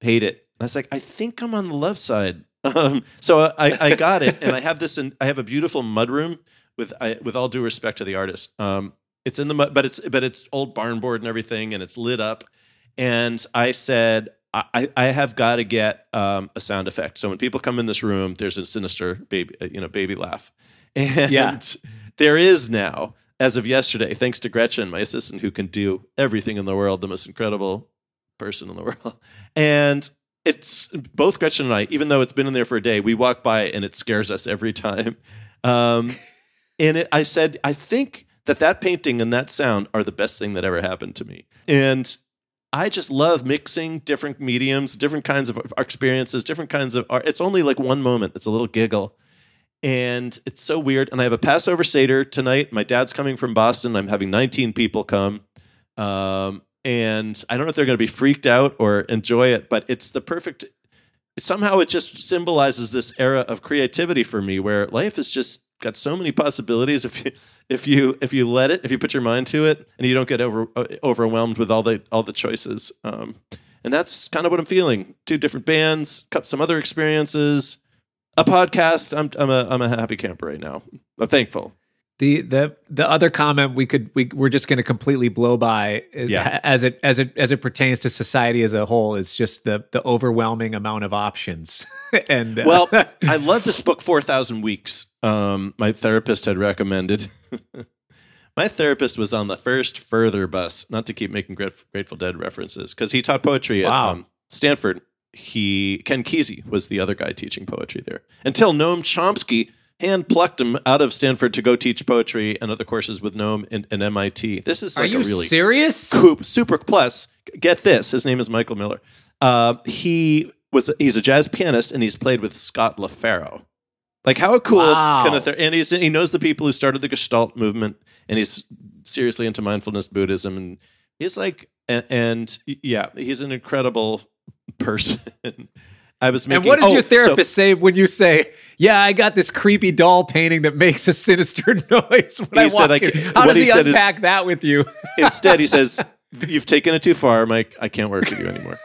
hate it. And I was like, I think I'm on the love side. [LAUGHS] Um, so I, I got it, and I have this. and I have a beautiful mud room with, I, with all due respect to the artist. Um, it's in the mud, but it's but it's old barn board and everything, and it's lit up. And I said, I, I have got to get um, a sound effect. So when people come in this room, there's a sinister baby, uh, you know, baby laugh. [LAUGHS] And Yeah. there is now, as of yesterday, thanks to Gretchen, my assistant, who can do everything in the world, the most incredible person in the world. [LAUGHS] And it's both Gretchen and I, even though it's been in there for a day, we walk by and it scares us every time. Um, [LAUGHS] and it, I said, I think that that painting and that sound are the best thing that ever happened to me. And I just love mixing different mediums, different kinds of experiences, different kinds of art. It's only like one moment. It's a little giggle. And it's so weird. And I have a Passover Seder tonight. My dad's coming from Boston. I'm having 19 people come. Um, and I don't know if they're going to be freaked out or enjoy it, but it's the perfect. Somehow it just symbolizes this era of creativity for me where life has just got so many possibilities if you if you if you let it if you put your mind to it and you don't get over uh, overwhelmed with all the all the choices um, and that's kind of what i'm feeling. Two different bands cut some other experiences a podcast. I'm i'm a i'm a happy camper right now. I'm thankful the the the other comment we could we we're just going to completely blow by uh, Yeah. as it as it as it pertains to society as a whole is just the the overwhelming amount of options [LAUGHS] and uh, well [LAUGHS] i love this book 4000 weeks um, my therapist had recommended [LAUGHS] my therapist was on the first Furthur bus not to keep making Grat- grateful dead references because he taught poetry at Wow. um, stanford he ken kesey was the other guy teaching poetry there until noam chomsky hand plucked him out of stanford to go teach poetry and other courses with noam and, and mit this is are like you a really serious Coop, super plus. Get this, his name is Michael Miller. Uh, he was he's a jazz pianist and he's played with Scott LaFaro. Like how cool Wow. kind of th- and he's he knows the people who started the Gestalt movement and he's seriously into mindfulness Buddhism and he's like and, and yeah, he's an incredible [LAUGHS] person. I was making and what does oh, your so- therapist say when you say, "Yeah, I got this creepy doll painting that makes a sinister [LAUGHS] noise when I said walk I in"? How does he he, said is- unpack that with you? [LAUGHS] Instead, he says, [LAUGHS] "You've taken it too far, Mike. I can't work with you anymore."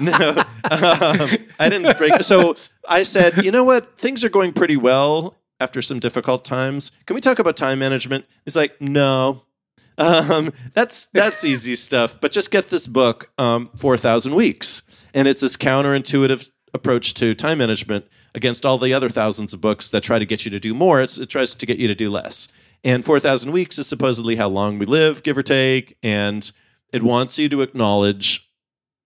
no, um, I didn't break. So I said, "You know what? Things are going pretty well after some difficult times. Can we talk about time management?" He's like, "No." Um, that's that's easy stuff. But just get this book, um, Four Thousand Weeks, and it's this counterintuitive approach to time management against all the other thousands of books that try to get you to do more. It tries to get you to do less. And 4,000 weeks is supposedly how long we live, give or take. And it wants you to acknowledge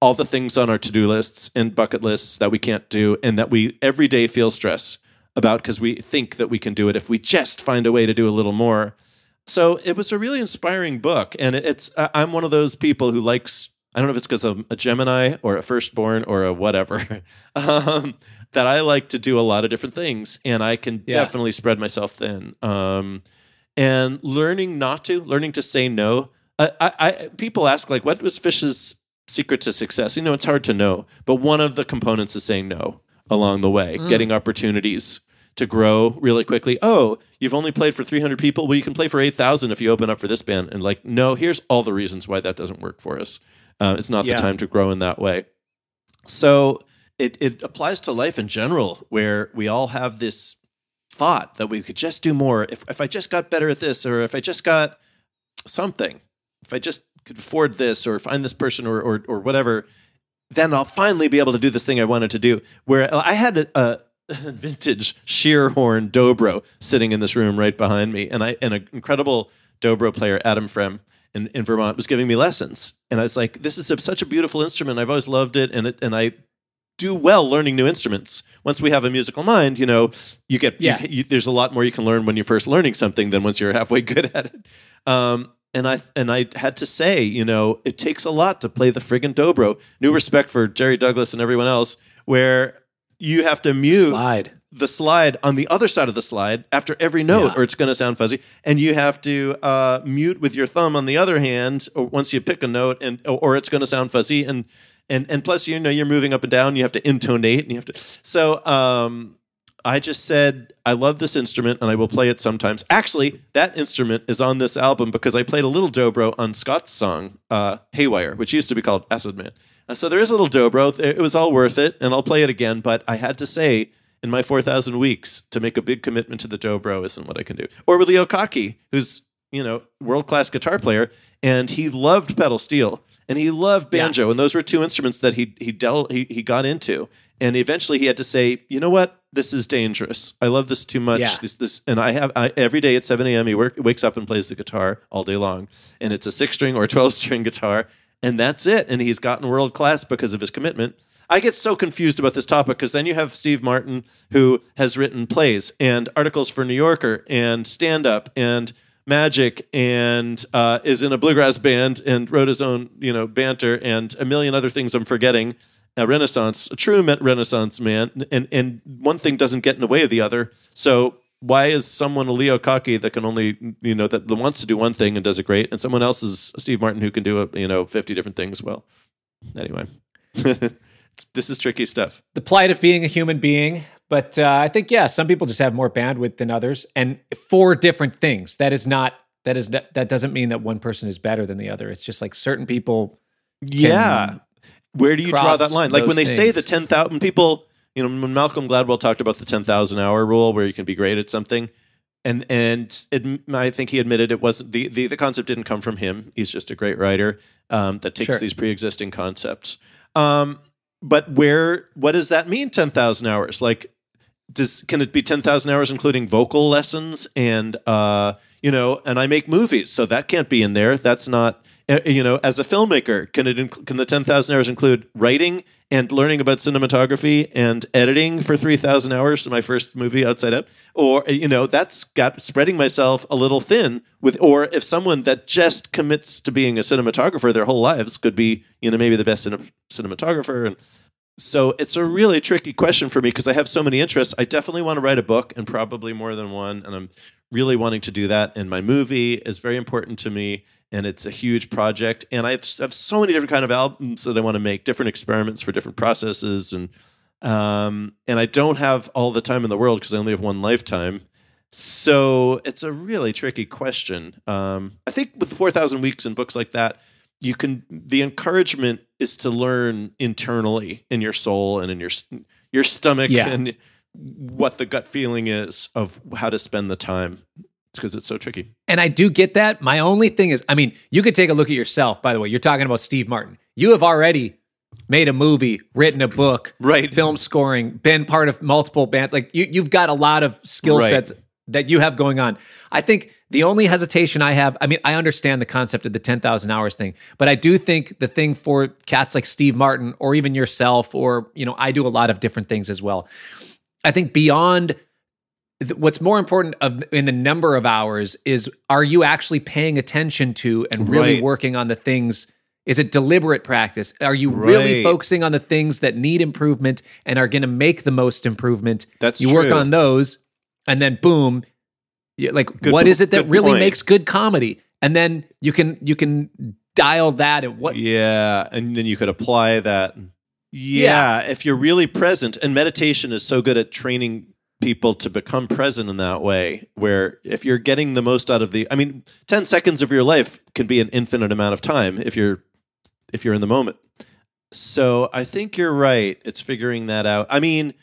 all the things on our to do lists and bucket lists that we can't do and that we every day feel stress about because we think that we can do it if we just find a way to do a little more. So it was a really inspiring book. And it's, I'm one of those people who likes, I don't know if it's because I'm a Gemini or a firstborn or a whatever, [LAUGHS] um, that I like to do a lot of different things. And I can Yeah. definitely spread myself thin. Um, and learning not to, learning to say no. I, I, I people ask like, what was Phish's secret to success? You know, it's hard to know, but one of the components is saying no along the way, getting opportunities to grow really quickly. Oh, you've only played for 300 people. Well, you can play for 8,000 if you open up for this band. And like, no, here's all the reasons why that doesn't work for us. Uh, it's not Yeah. the time to grow in that way. So it, it applies to life in general, where we all have this thought that we could just do more. If, if I just got better at this, or if I just got something, if I just could afford this, or find this person, or, or, or whatever, then I'll finally be able to do this thing I wanted to do. Where I had a, a [LAUGHS] vintage Scheerhorn dobro sitting in this room right behind me, and I and an incredible dobro player, Adam Frehm. In, in Vermont was giving me lessons, and I was like, "This is a, such a beautiful instrument. I've always loved it, and it, and I do well learning new instruments. Once we have a musical mind, you know, you get Yeah. you, you, there's a lot more you can learn when you're first learning something than once you're halfway [LAUGHS] good at it. Um, and I and I had to say, you know, it takes a lot to play the friggin' dobro. New respect for Jerry Douglas and everyone else, where you have to mute Slide. the slide on the other side of the slide after every note, Yeah. or it's going to sound fuzzy. And you have to uh, mute with your thumb on the other hand, or once you pick a note, and or it's going to sound fuzzy. And and and plus, you know, you're moving up and down. You have to intonate, and you have to. So um, I just said I love this instrument, and I will play it sometimes. Actually, that instrument is on this album because I played a little dobro on Scott's song uh, "Haywire," which used to be called "Acid Man." Uh, so there is a little dobro. It was all worth it, and I'll play it again. But I had to say in my 4,000 weeks to make a big commitment to the dobro isn't what I can do. Or with Leo Kottke, who's, you know, world class guitar player, and he loved pedal steel and he loved banjo. And those were two instruments that he, he, del- he, he got into. And eventually he had to say, you know what? This is dangerous. I love this too much. Yeah. This, this, and I have I, every day at 7 a.m. He work, wakes up and plays the guitar all day long. And it's a six string or a 12 string guitar. And that's it. And he's gotten world class because of his commitment. I get so confused about this topic because then you have Steve Martin, who has written plays and articles for New Yorker and stand up and magic and uh, is in a bluegrass band and wrote his own, you know, banter and a million other things I'm forgetting. A Renaissance, a true Renaissance man, and and one thing doesn't get in the way of the other. So why is someone a Leo Kottke that can only you know that wants to do one thing and does it great, and someone else is Steve Martin who can do a, you know fifty different things well? Anyway, [LAUGHS] this is tricky stuff. the plight of being a human being. But uh, I think yeah, some people just have more bandwidth than others, and for different things. That is not that is not, that doesn't mean that one person is better than the other. It's just like certain people. Yeah. Where do you draw that line? Like when they those say the things. 10,000 people, you know, when Malcolm Gladwell talked about the 10,000 hour rule where you can be great at something, and and it, I think he admitted it wasn't the, the the concept didn't come from him. He's just a great writer um, that takes Sure. these pre-existing concepts. Um, but where what does that mean 10,000 hours? Like does can it be 10,000 hours including vocal lessons and uh you know and I make movies so that can't be in there that's not uh, you know as a filmmaker can it inc- can the 10,000 hours include writing and learning about cinematography and editing for 3,000 hours my first movie outside out or you know that's got spreading myself a little thin with or if someone that just commits to being a cinematographer their whole lives could be you know maybe the best cine- cinematographer and so it's a really tricky question for me because I have so many interests. I definitely want to write a book and probably more than one. And I'm really wanting to do that. And my movie is very important to me. And it's a huge project. And I have have so many different kind of albums that I want to make, different experiments for different processes. And um, and I don't have all the time in the world because I only have one lifetime. So it's a really tricky question. Um, I think with the 4,000 weeks and books like that, you can the encouragement is to learn internally in your soul and in your your stomach Yeah. and what the gut feeling is of how to spend the time because it's so tricky. And I do get that. My only thing is, I mean, you could take a look at yourself. By the way, you're talking about Steve Martin. You have already made a movie, written a book, Right. film scoring, been part of multiple bands. Like you, you've got a lot of skill Right. sets that you have going on. I think the only hesitation I have, I mean, I understand the concept of the 10,000 hours thing, but I do think the thing for cats like Steve Martin or even yourself, or, you know, I do a lot of different things as well. I think beyond what's more important of, in the number of hours is are you actually paying attention to and really Right. working on the things? Is it deliberate practice? Are you really focusing on the things that need improvement and are going to make the most improvement? That's you work on those and then boom like Good what is it that really point. makes good comedy? And then you can you can dial that and what Yeah, and then you could apply that. Yeah, if you're really present, and meditation is so good at training people to become present in that way, where if you're getting the most out of the, I mean, ten seconds of your life can be an infinite amount of time if you're if you're in the moment. So I think you're right. It's figuring that out. I mean,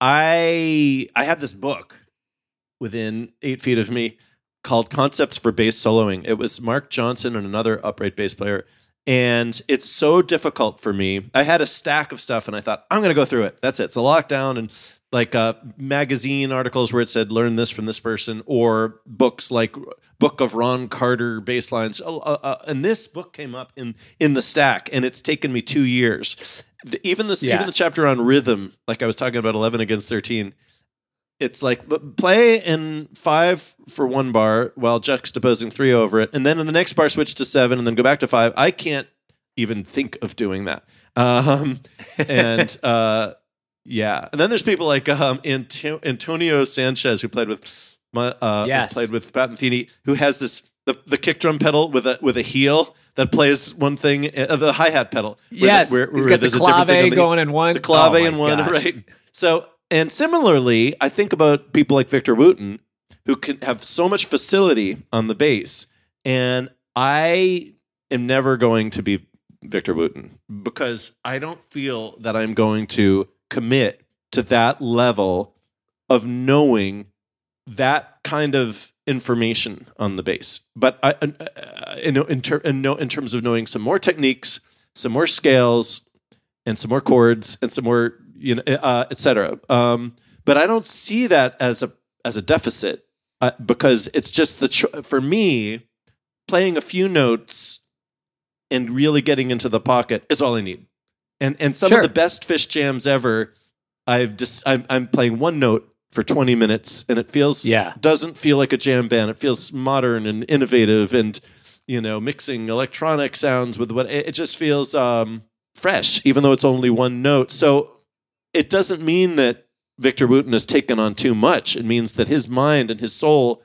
I I have this book within eight feet of me called Concepts for Bass Soloing. It was Marc Johnson and another upright bass player. And it's so difficult for me. I had a stack of stuff and I thought, I'm going to go through it. That's it. It's a lockdown and like uh, magazine articles where it said learn this from this person, or books like Book of Ron Carter bass lines. Uh, uh, and this book came up in in the stack, and it's taken me two years. The, even this, Yeah. even the chapter on rhythm, like I was talking about, eleven against thirteen. It's like but play in five for one bar while juxtaposing three over it, and then in the next bar switch to seven, and then go back to five. I can't even think of doing that. Um, and [LAUGHS] uh, yeah, and then there's people like um, Anto- Antonio Sanchez who played with uh, Yes. played with Pat Metheny, who has this the, the kick drum pedal with a with a heel that plays one thing, uh, the hi hat pedal. where the- yes, where- he's where got the there's thing on clave going in one. the clave Oh in one, gosh. right? So, and similarly, I think about people like Victor Wooten who can have so much facility on the bass, and I am never going to be Victor Wooten because I don't feel that I'm going to commit to that level of knowing that kind of information on the bass. But I, uh, in, in, ter- in, in terms of knowing some more techniques, some more scales, and some more chords, and some more, you know, uh, et cetera. Um, but I don't see that as a as a deficit uh, because it's just the for me playing a few notes and really getting into the pocket is all I need. And and some Sure. of the best Phish jams ever, I've just I'm, I'm playing one note for 20 minutes and it feels Yeah. doesn't feel like a jam band. It feels modern and innovative and you know mixing electronic sounds with what it, just feels um, fresh, even though it's only one note. So it doesn't mean that Victor Wooten has taken on too much. It means that his mind and his soul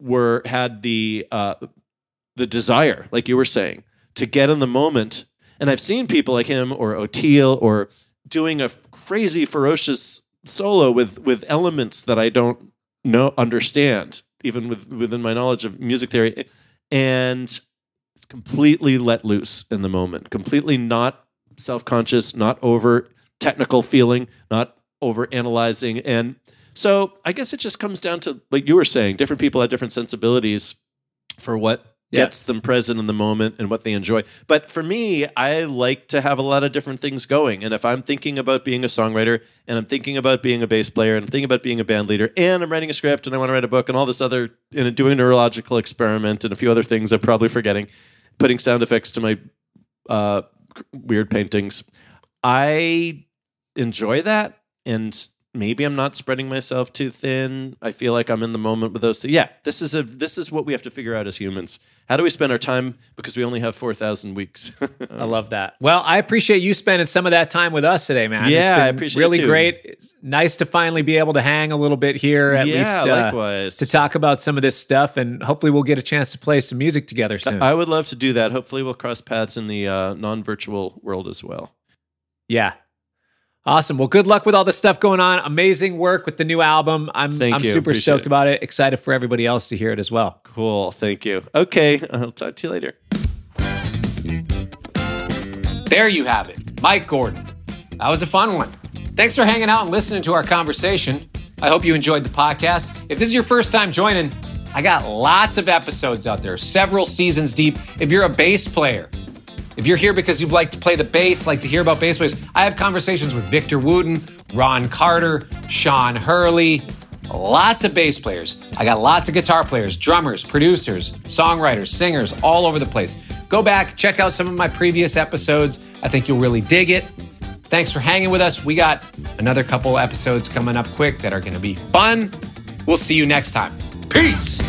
were had the uh, the desire, like you were saying, to get in the moment. And I've seen people like him or Oteil or doing a crazy ferocious solo with with elements that I don't know understand, even with within my knowledge of music theory, and completely let loose in the moment, completely not self conscious, not over technical feeling, not over analyzing, and so I guess it just comes down to like you were saying, different people have different sensibilities for what Yeah. gets them present in the moment and what they enjoy. But for me, I like to have a lot of different things going. And if I'm thinking about being a songwriter and I'm thinking about being a bass player and I'm thinking about being a band leader and I'm writing a script and I want to write a book and all this other and doing a neurological experiment and a few other things I'm probably forgetting, putting sound effects to my uh, weird paintings. I enjoy that and maybe I'm not spreading myself too thin. I feel like I'm in the moment with those. Two. Yeah, this is a this is what we have to figure out as humans. How do we spend our time because we only have 4,000 weeks? [LAUGHS] I love that. Well, I appreciate you spending some of that time with us today, man. Yeah, it's been I appreciate it really great. It's nice to finally be able to hang a little bit here, at yeah, least uh, likewise. to talk about some of this stuff, and hopefully we'll get a chance to play some music together soon. I would love to do that. Hopefully, we'll cross paths in the uh, non-virtual world as well. yeah. Awesome. Well, good luck with all the stuff going on. Amazing work with the new album. I'm Thank I'm you. super Appreciate stoked it. about it. Excited for everybody else to hear it as well. Cool. Thank you. Okay, I'll talk to you later. There you have it, Mike Gordon. That was a fun one. Thanks for hanging out and listening to our conversation. I hope you enjoyed the podcast. If this is your first time joining, I got lots of episodes out there, several seasons deep. If you're a bass player, if you're here because you'd like to play the bass, like to hear about bass players, I have conversations with Victor Wooten, Ron Carter, Sean Hurley, lots of bass players. I got lots of guitar players, drummers, producers, songwriters, singers, all over the place. Go back, check out some of my previous episodes. I think you'll really dig it. Thanks for hanging with us. We got another couple episodes coming up quick that are going to be fun. We'll see you next time. Peace.